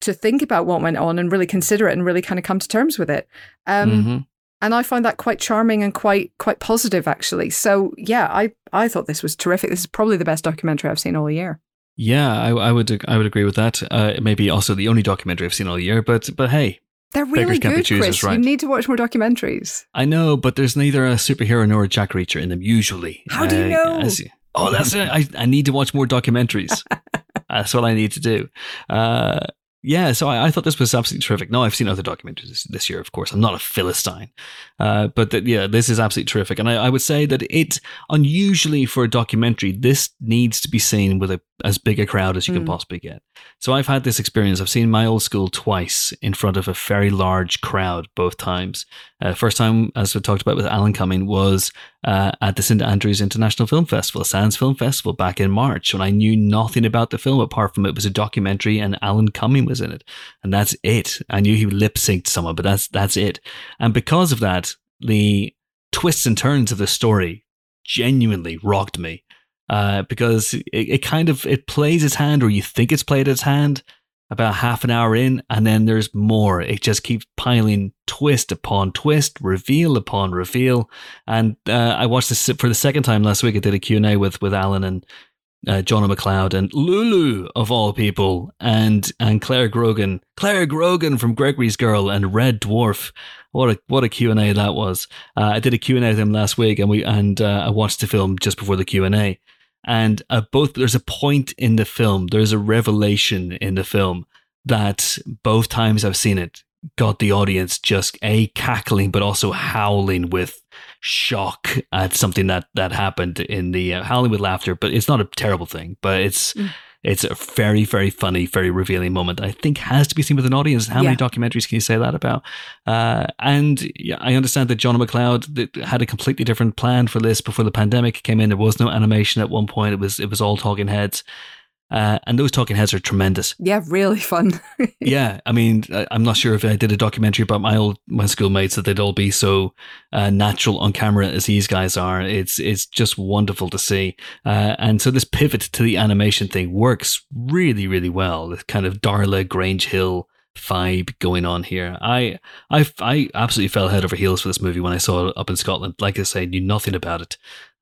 to think about what went on and really consider it and really kind of come to terms with it um Mhm. and i find that quite charming and quite quite positive actually so yeah i i thought this was terrific this is probably the best documentary i've seen all year Yeah, I, I would I would agree with that. Uh, it may be also the only documentary I've seen all year, but but hey, they're really Beggars can't be good chris right? you need to watch more documentaries I know, but there's neither a superhero nor a Jack Reacher in them usually. How do you Uh, know? as- oh, that's it. I, I need to watch more documentaries. that's what I need to do. Uh, yeah, so I, I thought this was absolutely terrific. No, I've seen other documentaries this, this year, of course. I'm not a Philistine. Uh, but that, yeah, this is absolutely terrific. And I, I would say that it, unusually for a documentary, this needs to be seen with a, as big a crowd as you can Mm. possibly get. So I've had this experience. I've seen my old school twice in front of a very large crowd both times. Uh, first time, as we talked about with Alan Cumming, was uh, at the St Andrews International Film Festival, Sands Film Festival, back in March, when I knew nothing about the film apart from it was a documentary and Alan Cumming was in it, and that's it. I knew he lip synced someone, but that's that's it. And because of that, the twists and turns of the story genuinely rocked me uh, because it, it kind of it plays its hand, or you think it's played its hand, about half an hour in, and then there's more. It just keeps piling twist upon twist, reveal upon reveal. And uh, I watched this for the second time last week. I did a Q&A with, with Alan and uh, John McLeod and Lulu of all people, and and Clare Grogan, Clare Grogan from Gregory's Girl and Red Dwarf. What a what a Q and A that was. Uh, I did a Q and A with him last week, and we and uh, I watched the film just before the Q and A. And uh, both there's a point in the film, there's a revelation in the film that both times I've seen it got the audience just a cackling, but also howling with shock at something that that happened in the uh, howling with laughter. But it's not a terrible thing, but it's. Mm. It's a very, very funny, very revealing moment. I think has to be seen with an audience. How many documentaries can you say that about? Uh, and yeah, I understand that John McLeod had a completely different plan for this before the pandemic came in. There was no animation at one point. It was it was all talking heads. Uh, and those talking heads are tremendous. Yeah, really fun. yeah, I mean, I- I'm not sure if I did a documentary about my old my schoolmates that they'd all be so uh, natural on camera as these guys are. It's it's just wonderful to see, uh, and so this pivot to the animation thing works really really well. The kind of Darla Grange Hill vibe going on here. I I I absolutely fell head over heels for this movie when I saw it up in Scotland. Like I say, knew nothing about it.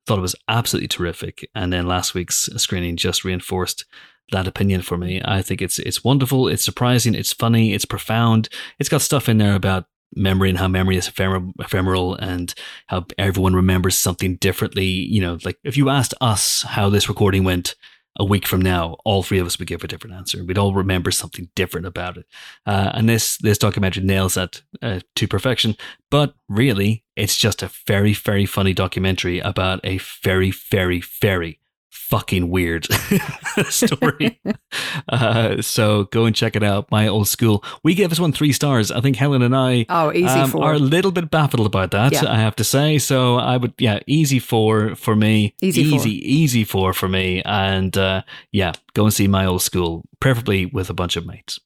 Thought it was absolutely terrific, and then last week's screening just reinforced that opinion for me. I think it's it's wonderful, it's surprising, it's funny, it's profound. It's got stuff in there about memory and how memory is ephemer- ephemeral and how everyone remembers something differently. You know, like if you asked us how this recording went a week from now, all three of us would give a different answer. We'd all remember something different about it. Uh, and this this documentary nails that uh, to perfection. But really, it's just a very very funny documentary about a very very very fucking weird story. uh, so go and check it out. My old school. We gave this one three stars. I think Helen and I Oh, easy um, four. are a little bit baffled about that. Yeah. I have to say. So I would, yeah, easy four for me. Easy four. easy, easy four for me. And uh, yeah, go and see my old school, preferably with a bunch of mates.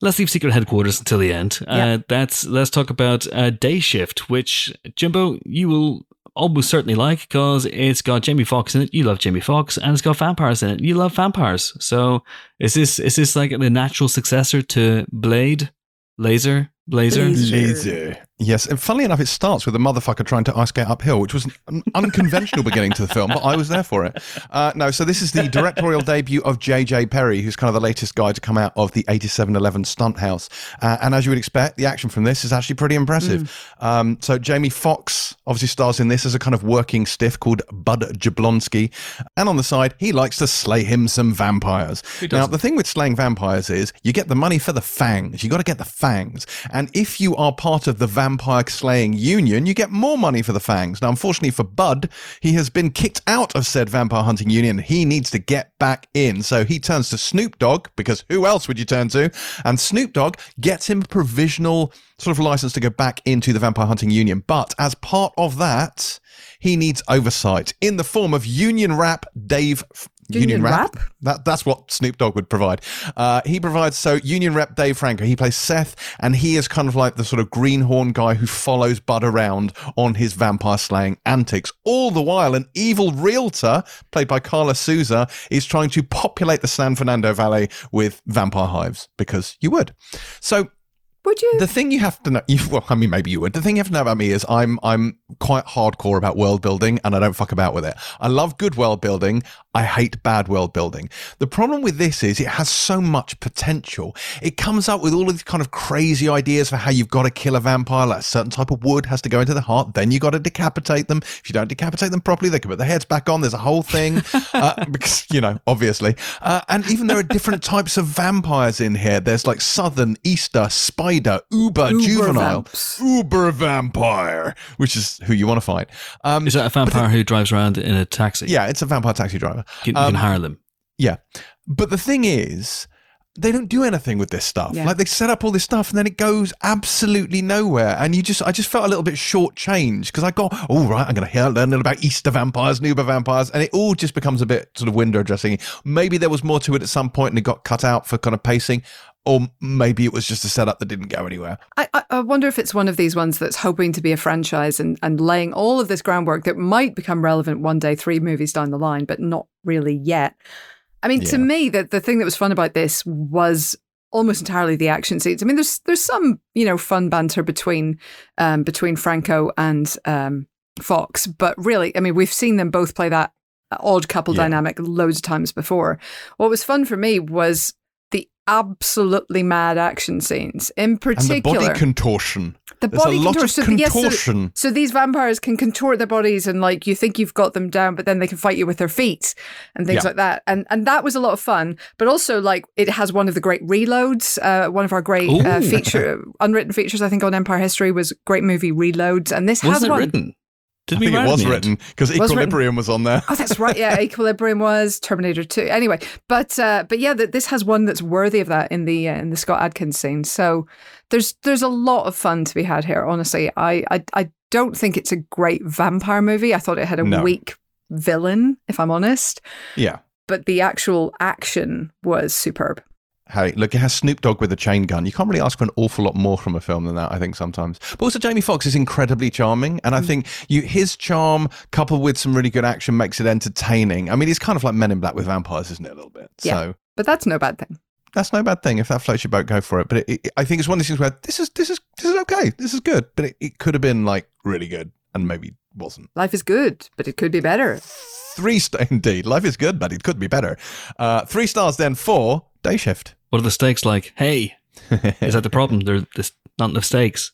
Let's leave secret headquarters until the end. Yeah. Uh, that's let's talk about uh, Day Shift, which Jimbo you will almost certainly like because it's got Jamie Foxx in it. You love Jamie Foxx, and it's got vampires in it. You love vampires. So is this is this like the natural successor to Blade, Laser, Blazer? Laser. Laser. Yes, and funnily enough, it starts with a motherfucker trying to ice skate uphill, which was an unconventional beginning to the film, but I was there for it. Uh, no, so this is the directorial debut of J.J. Perry, who's kind of the latest guy to come out of the 8711 Stunt House. Uh, and as you would expect, the action from this is actually pretty impressive. Um, so Jamie Foxx obviously stars in this as a kind of working stiff called Bud Jablonski. And on the side, he likes to slay him some vampires. Now, the thing with slaying vampires is you get the money for the fangs. You got to get the fangs. And if you are part of the vampire slaying union, you get more money for the fangs. Now, unfortunately for Bud, he has been kicked out of said vampire hunting union. He needs to get back in. So he turns to Snoop Dogg because who else would you turn to? And Snoop Dogg gets him a provisional sort of license to go back into the vampire hunting union. But as part of that, he needs oversight in the form of union rap Dave. Union Rap? That, that's what Snoop Dogg would provide. Uh, he provides, so Union Rep Dave Franco, he plays Seth, and he is kind of like the sort of greenhorn guy who follows Bud around on his vampire slaying antics. All the while, an evil realtor, played by Karla Souza, is trying to populate the San Fernando Valley with vampire hives, because you would. So Would you? the thing you have to know, you, well, I mean, maybe you would. The thing you have to know about me is I'm I'm quite hardcore about world building, and I don't fuck about with it. I love good world building. I hate bad world building. The problem with this is it has so much potential. It comes up with all of these kind of crazy ideas for how you've got to kill a vampire. Like a certain type of wood has to go into the heart. Then you've got to decapitate them. If you don't decapitate them properly, they can put their heads back on. There's a whole thing uh, because you know, obviously. Uh, and even there are different types of vampires in here. There's like southern, Easter, spider, uber, Uber juvenile, vamps. uber vampire, which is who you want to fight. Um, Is that a vampire who drives around in a taxi? yeah, it's a vampire taxi driver. You, you Um, can hire them. Yeah. But the thing is, they don't do anything with this stuff. Yeah. Like they set up all this stuff and then it goes absolutely nowhere. And you just, I just felt a little bit shortchanged because I got, oh, right, I'm going to learn a little about Easter vampires, Nuba vampires. And it all just becomes a bit sort of window dressing. Maybe there was more to it at some point and it got cut out for kind of pacing. Or maybe it was just a setup that didn't go anywhere. I, I- wonder if it's one of these ones that's hoping to be a franchise and, and laying all of this groundwork that might become relevant one day, three movies down the line, but not really yet. I mean, to me, the, the thing that was fun about this was almost entirely the action scenes. I mean, there's there's some you know fun banter between um, between Franco and um, Foxx, but really, I mean, we've seen them both play that odd couple Yeah. dynamic loads of times before. What was fun for me was absolutely mad action scenes, in And the particular body contortion. the There's body of contortion. yes, so- so, these vampires can contort their bodies and like you think you've got them down, but then they can fight you with their feet and things Yeah. like that. And and that was a lot of fun. But also like it has one of the great reloads. Uh, one of our great uh, feature unwritten features I think on Empire History was great movie reloads, and this has Wasn't it one. written? Did I we think it was written because Was. Equilibrium was on there. Oh, that's right. Yeah, Equilibrium was Terminator Two. Anyway, but uh, but yeah, th- this has one that's worthy of that in the uh, in the Scott Adkins scene. So there's there's a lot of fun to be had here. Honestly, I I, I don't think it's a great vampire movie. I thought it had a No. weak villain, if I'm honest. Yeah. but the actual action was superb. Hey, look, it has Snoop Dogg with a chain gun. You can't really ask for an awful lot more from a film than that, I think, sometimes. But also, Jamie Foxx is incredibly charming. And I Mm. think you his charm, coupled with some really good action, makes it entertaining. I mean, he's kind of like Men in Black with vampires, isn't it, a little bit? Yeah. So But that's no bad thing. that's no bad thing. If that floats your boat, go for it. But it, it, I think it's one of these things where this is this is this is okay. This is good. But it, it could have been like really good and maybe wasn't. Life is good, but it could be better. Three star indeed. Life is good, but it could be better. Uh, three stars then for Day Shift. What are the stakes like? Hey, is that the problem? There's there's not enough stakes.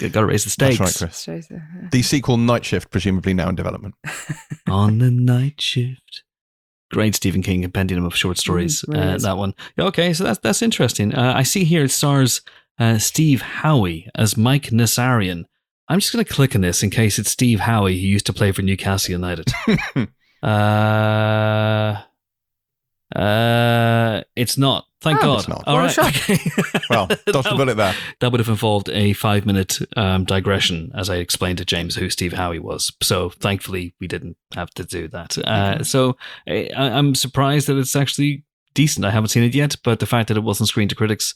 Got to raise the stakes. That's right, Chris. The sequel Night Shift, presumably now in development. on the night shift. Great Stephen King compendium of short stories. really uh, that one. Okay, so that's that's interesting. Uh, I see here it stars uh, Steve Howie as Mike Nassarian. I'm just going to click on this in case it's Steve Howie who used to play for Newcastle United. uh, uh, it's not. Thank Oh, God. it's not. All right. okay. Well, dodged a bullet there. that would have involved a five minute um, digression as I explained to James who Steve Howie was. So thankfully, we didn't have to do that. Uh, so I, I'm surprised that it's actually decent. I haven't seen it yet, but the fact that it wasn't screened to critics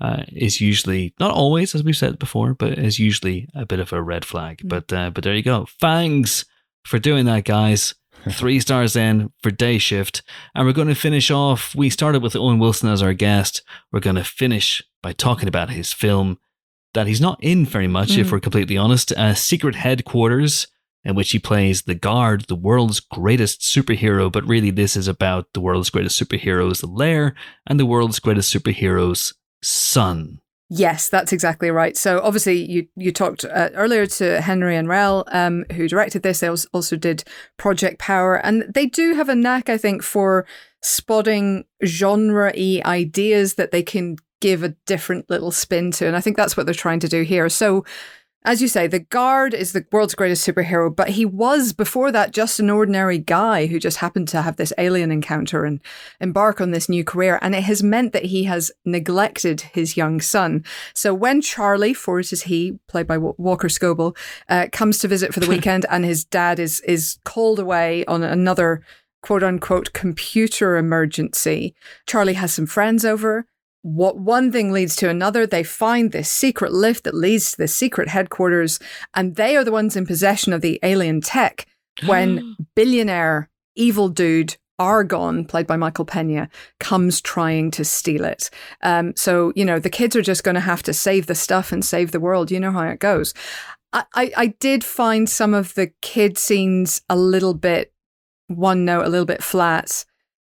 uh, is usually not always, as we've said before, but is usually a bit of a red flag. But uh, but there you go. Thanks for doing that, guys. Three stars in for day shift. And we're going to finish off. We started with Owen Wilson as our guest. We're going to finish by talking about his film that he's not in very much, if Mm. we're completely honest. Uh, Secret Headquarters, in which he plays the guard, the world's greatest superhero. But really, this is about the world's greatest superhero's lair and the world's greatest superhero's son. Yes, that's exactly right. So obviously, you you talked uh, earlier to Henry and Rel, um, who directed this. They also did Project Power, and they do have a knack, I think, for spotting genre-y ideas that they can give a different little spin to, and I think that's what they're trying to do here. So. As you say, the guard is the world's greatest superhero, but he was before that just an ordinary guy who just happened to have this alien encounter and embark on this new career. And it has meant that he has neglected his young son. So when Charlie, for it is he, played by Walker Scobell, uh, comes to visit for the weekend and his dad is, is called away on another quote unquote computer emergency, Charlie has some friends over. What one thing leads to another, they find this secret lift that leads to the secret headquarters, and they are the ones in possession of the alien tech when billionaire evil dude Argon, played by Michael Pena, comes trying to steal it. Um, so, you know, the kids are just going to have to save the stuff and save the world. You know how it goes. I, I, I did find some of the kid scenes a little bit one note, a little bit flat,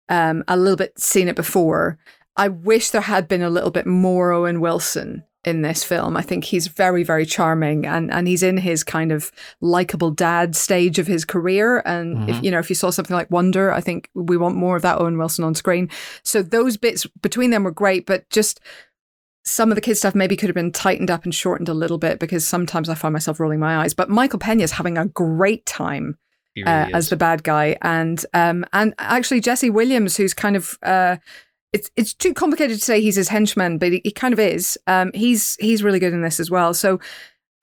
um, a little bit seen it before. I wish there had been a little bit more Owen Wilson in this film. I think he's very, very charming and, and he's in his kind of likable dad stage of his career. And if, you know, if you saw something like Wonder, I think we want more of that Owen Wilson on screen. So those bits between them were great, but just some of the kid stuff maybe could have been tightened up and shortened a little bit because sometimes I find myself rolling my eyes. But Michael Pena is having a great time He uh, as the bad guy, and um, and actually Jesse Williams, who's kind of uh, it's it's too complicated to say he's his henchman, but he, he kind of is. Um, he's he's really good in this as well. So.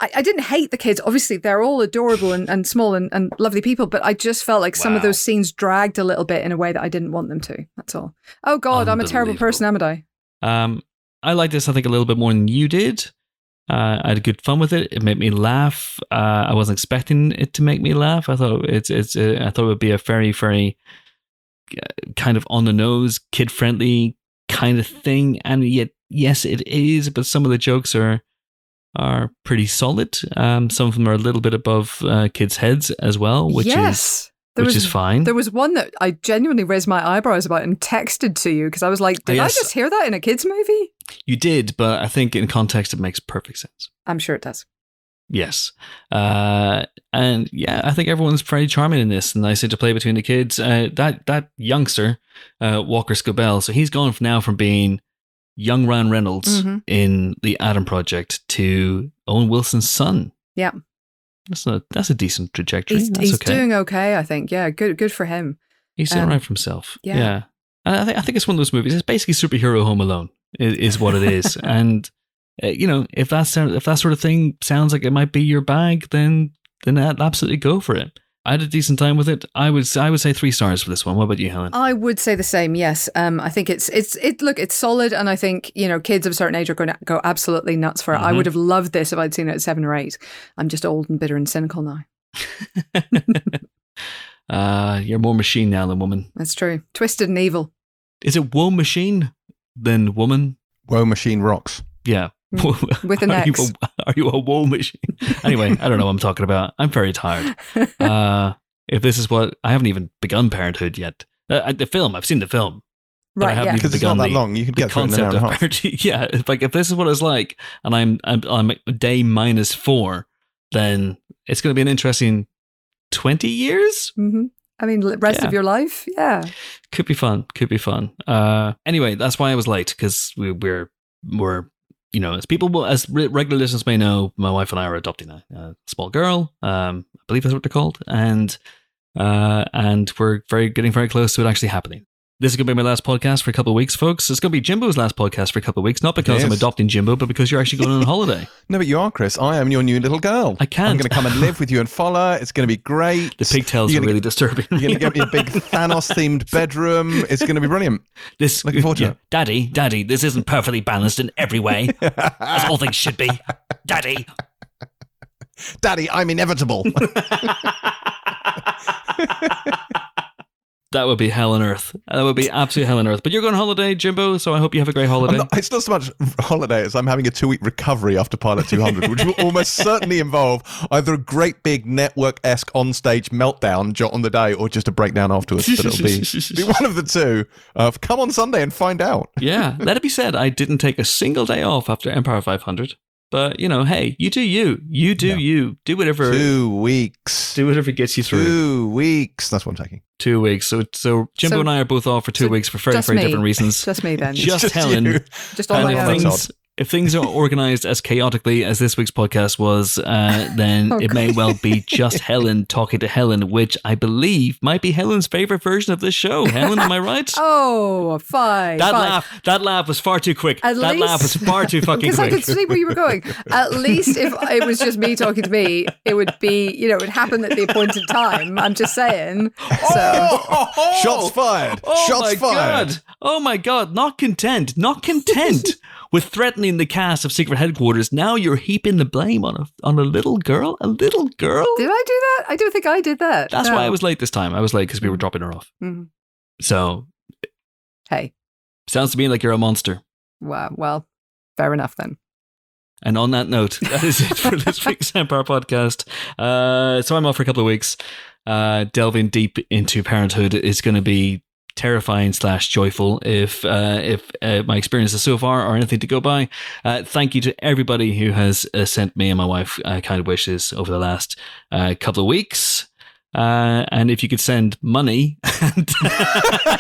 I, I didn't hate the kids. Obviously, they're all adorable and, and small and, and lovely people, but I just felt like some of those scenes dragged a little bit in a way that I didn't want them to. That's all. Oh, God, I'm a terrible person, am I? Um, I like this, I think, a little bit more than you did. Uh, I had good fun with it. It made me laugh. Uh, I wasn't expecting it to make me laugh. I thought it's it's. Uh, I thought it would be a very very kind of on the nose, kid friendly kind of thing, and yet yes, it is. But some of the jokes are are pretty solid. Um, some of them are a little bit above uh, kids' heads as well, which is yes. There which was, is fine. There was one that I genuinely raised my eyebrows about and texted to you because I was like, did Yes. I just hear that in a kid's movie? you did, but I think in context it makes perfect sense. I'm sure it does. Yes. Uh, and yeah, I think everyone's pretty charming in this and nice to play between the kids. Uh, that that youngster, uh, Walker Scobell, so he's gone from now from being young Ryan Reynolds Mhm. in the Adam Project to Owen Wilson's son. Yeah. That's a that's a decent trajectory. He's, he's okay. doing okay, I think. Yeah, good good for him. he's doing um, right for himself. yeah. Yeah. And I think I think it's one of those movies. It's basically superhero Home Alone is, is what it is. and you know, if that if that sort of thing sounds like it might be your bag, then then a- absolutely go for it. I had a decent time with it. I would I would say three stars for this one. What about you, Helen? I would say the same. Yes, um, I think it's it's it. Look, it's solid, and I think you know kids of a certain age are going to go absolutely nuts for it. I Mhm. would have loved this if I'd seen it at seven or eight. I'm just old and bitter and cynical now. uh, you're more machine now than woman. That's true. Twisted and evil. Is it woe machine than woman? Woe Machine rocks. Yeah. With an are you, X. a, are you a woe machine? anyway, I don't know what I'm talking about. I'm very tired. Uh, if this is what I haven't even begun Parenthood yet. Uh, the film, I've seen the film. but I Right, haven't yeah. even Because it's not that the- long. You can the get through it in an concept hour and a of half. Parenthood. Yeah, it's like if this is what it's like, and I'm I'm I'm day minus four, then it's going to be an interesting twenty years. hmm I mean, the rest Yeah. of your life, yeah. Could be fun. Could be fun. Uh, anyway, that's why I was late because we, we're we're you know as people will, as regular listeners may know, my wife and I are adopting a, a small girl. Um, I believe that's what they're called, and uh, and we're very getting very close to it actually happening. This is going to be my last podcast for a couple of weeks, folks. It's going to be Jimbo's last podcast for a couple of weeks, not because I'm adopting Jimbo, but because you're actually going on holiday. No, but you are, Chris. I am your new little girl. I can't. I'm going to come and live with you and follow. It's going to be great. The pigtails You're are really disturbing. You're going to get me a big Thanos themed bedroom. It's going to be brilliant. This, Looking forward to yeah, it. Daddy, Daddy, this isn't perfectly balanced in every way, as all things should be. Daddy. Daddy, I'm inevitable. That would be hell on earth. That would be absolute hell on earth. But you're going on holiday, Jimbo, so I hope you have a great holiday. not- it's not so much holiday as I'm having a two week recovery after Pilot 200, which will almost certainly involve either a great big network esque on stage meltdown on the day or just a breakdown afterwards. But it'll be, be one of the two. Uh, come on Sunday and find out. yeah, let it be said, I didn't take a single day off after Empire 500. But, you know, hey, you do you. You do Yeah. you. Do whatever. Two weeks. Do whatever gets you through. Two weeks. That's what I'm taking. Two weeks. So, so Jimbo So- and I are both off for two so weeks for very, just very me. different reasons. Just me then. Just, Just Helen. you. Just all And my if own. Things, if things are organized as chaotically as this week's podcast was, uh, then Oh, it may well be just Helen talking to Helen, which I believe might be Helen's favorite version of this show. Helen, am I right? Oh, fine. that fine. laugh, that laugh was far too quick. At that laugh was far too fucking Because I quick. could see where you were going. At least if it was just me talking to me, it would be, you know, it would happen at the appointed time. I'm just saying. So, Shots fired. Oh Shots my fired. god! Oh my god! Not content, not content with threatening the cast of Secret Headquarters. Now you're heaping the blame on a on a little girl. A little girl. did I do that? I don't think I did that. That's No. why I was late this time. I was late because we were dropping her off. Mhm. So Hey, sounds to me like you're a monster. wow. Well, fair enough then. And on that note, that is it for this week's Empire podcast. Uh, so I'm off for a couple of weeks. Uh, delving deep into parenthood is going to be terrifying slash joyful if uh, if uh, my experiences so far are anything to go by. Uh, thank you to everybody who has uh, sent me and my wife uh, kind wishes over the last uh, couple of weeks. Uh, and if you could send money, and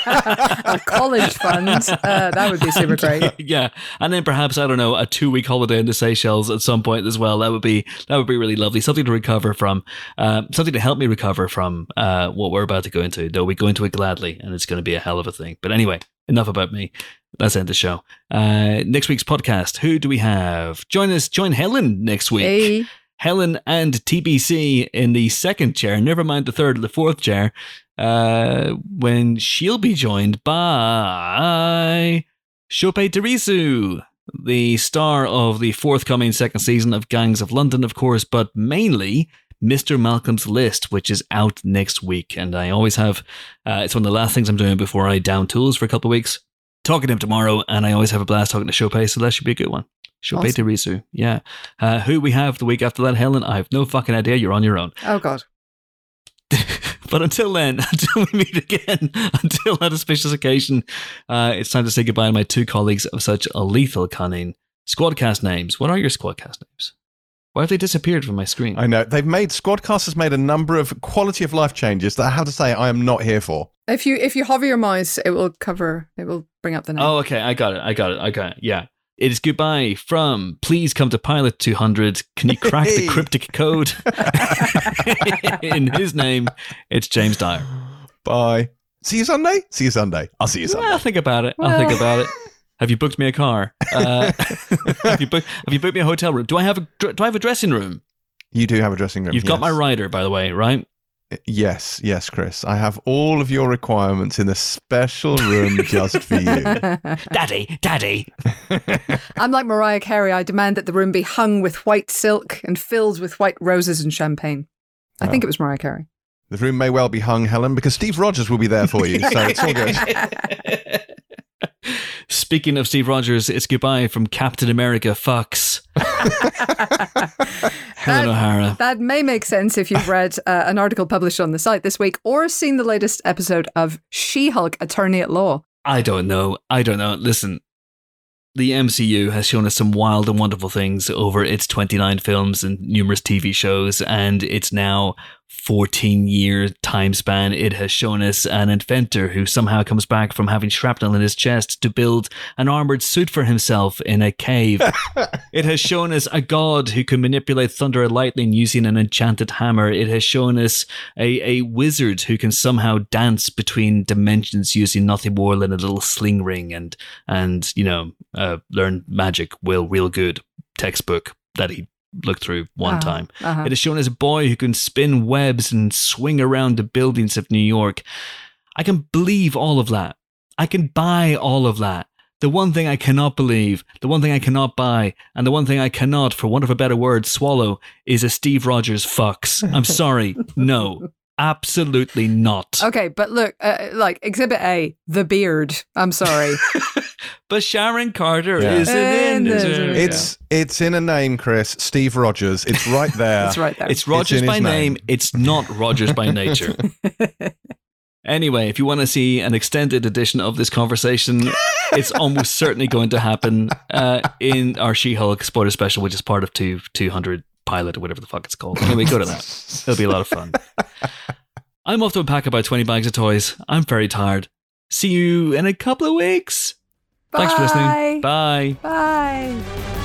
A college fund, uh, that would be super great. yeah, and then perhaps I don't know a two week holiday in the Seychelles at some point as well. That would be that would be really lovely. Something to recover from, uh, something to help me recover from uh, what we're about to go into. Though we go into it gladly, and it's going to be a hell of a thing. But anyway, enough about me. Let's end the show. Uh, next week's podcast. Who do we have? Join us. Join Helen next week. Hey, Helen and TBC in the second chair, never mind the third or the fourth chair, uh, when she'll be joined by Sope Dirisu, the star of the forthcoming second season of Gangs of London, of course, but mainly Mr. Malcolm's List, which is out next week. And I always have, uh, it's one of the last things I'm doing before I down tools for a couple of weeks. Talking to him tomorrow, and I always have a blast talking to Sope, so that should be a good one. Sope Awesome. Dirisu, yeah. Uh, who we have the week after that, Helen, I have no fucking idea. You're on your own. oh God. But until then, until we meet again, until that auspicious occasion, uh, it's time to say goodbye to my two colleagues of such a lethal cunning. Squadcast names. What are your squadcast names? Why have they disappeared from my screen? I know. They've made, Squadcast has made a number of quality of life changes that I have to say I am not here for. If you if you hover your mouse, it will cover. It will bring up the name. oh, okay. I got it. I got it. I got it. Yeah. It is goodbye from Please Come to Pilot 200. Can you crack the cryptic code? In his name, it's James Dyer. Bye. See you Sunday? See you Sunday. I'll see you Sunday. Well, I'll think about it. I'll think about it. Have you booked me a car? Uh, have you booked? Have you booked me a hotel room? Do I have a? Do I have a dressing room? You do have a dressing room. You've got my rider, by the way, right? Yes, yes, Chris. I have all of your requirements in a special room just for you. Daddy, Daddy. I'm like Mariah Carey. I demand that the room be hung with white silk and filled with white roses and champagne. I think it was Mariah Carey. The room may well be hung, Helen, because Steve Rogers will be there for you, so it's all good. Speaking of Steve Rogers, it's goodbye from Captain America Fox. Helen That- O'Hara. That may make sense if you've read uh, an article published on the site this week or seen the latest episode of She Hulk Attorney at Law. I don't know. I don't know. Listen, the MCU has shown us some wild and wonderful things over its 29 films and numerous TV shows, and it's now 14 year time span. It has shown us an inventor who somehow comes back from having shrapnel in his chest to build an armored suit for himself in a cave. it has shown us a god who can manipulate thunder and lightning using an enchanted hammer. It has shown us a, a wizard who can somehow dance between dimensions using nothing more than a little sling ring and and you know uh, learn magic will real good textbook that he looked through one Uh-huh, time. uh-huh. It has shown as a boy who can spin webs and swing around the buildings of New York. I can believe all of that. I can buy all of that. The one thing I cannot believe, the one thing I cannot buy, and the one thing I cannot, for want of a better word, swallow is a Steve Rogers fucks. I'm sorry. No. Absolutely not. Okay, but look, uh, like Exhibit A, the beard. I'm sorry. But Sharon Carter Yeah. is And in there's it. It's it's in a name, Chris. Steve Rogers. It's right there. It's right there. It's Rogers in by name. name. It's not Rogers by nature. anyway, if you want to see an extended edition of this conversation, it's almost certainly going to happen uh, in our She-Hulk spoiler special, which is part of two two hundred pilot or whatever the fuck it's called. Anyway, go to that. It'll be a lot of fun. I'm off to unpack about twenty bags of toys. I'm very tired. See you in a couple of weeks. Thanks for listening. Bye. Bye. Bye.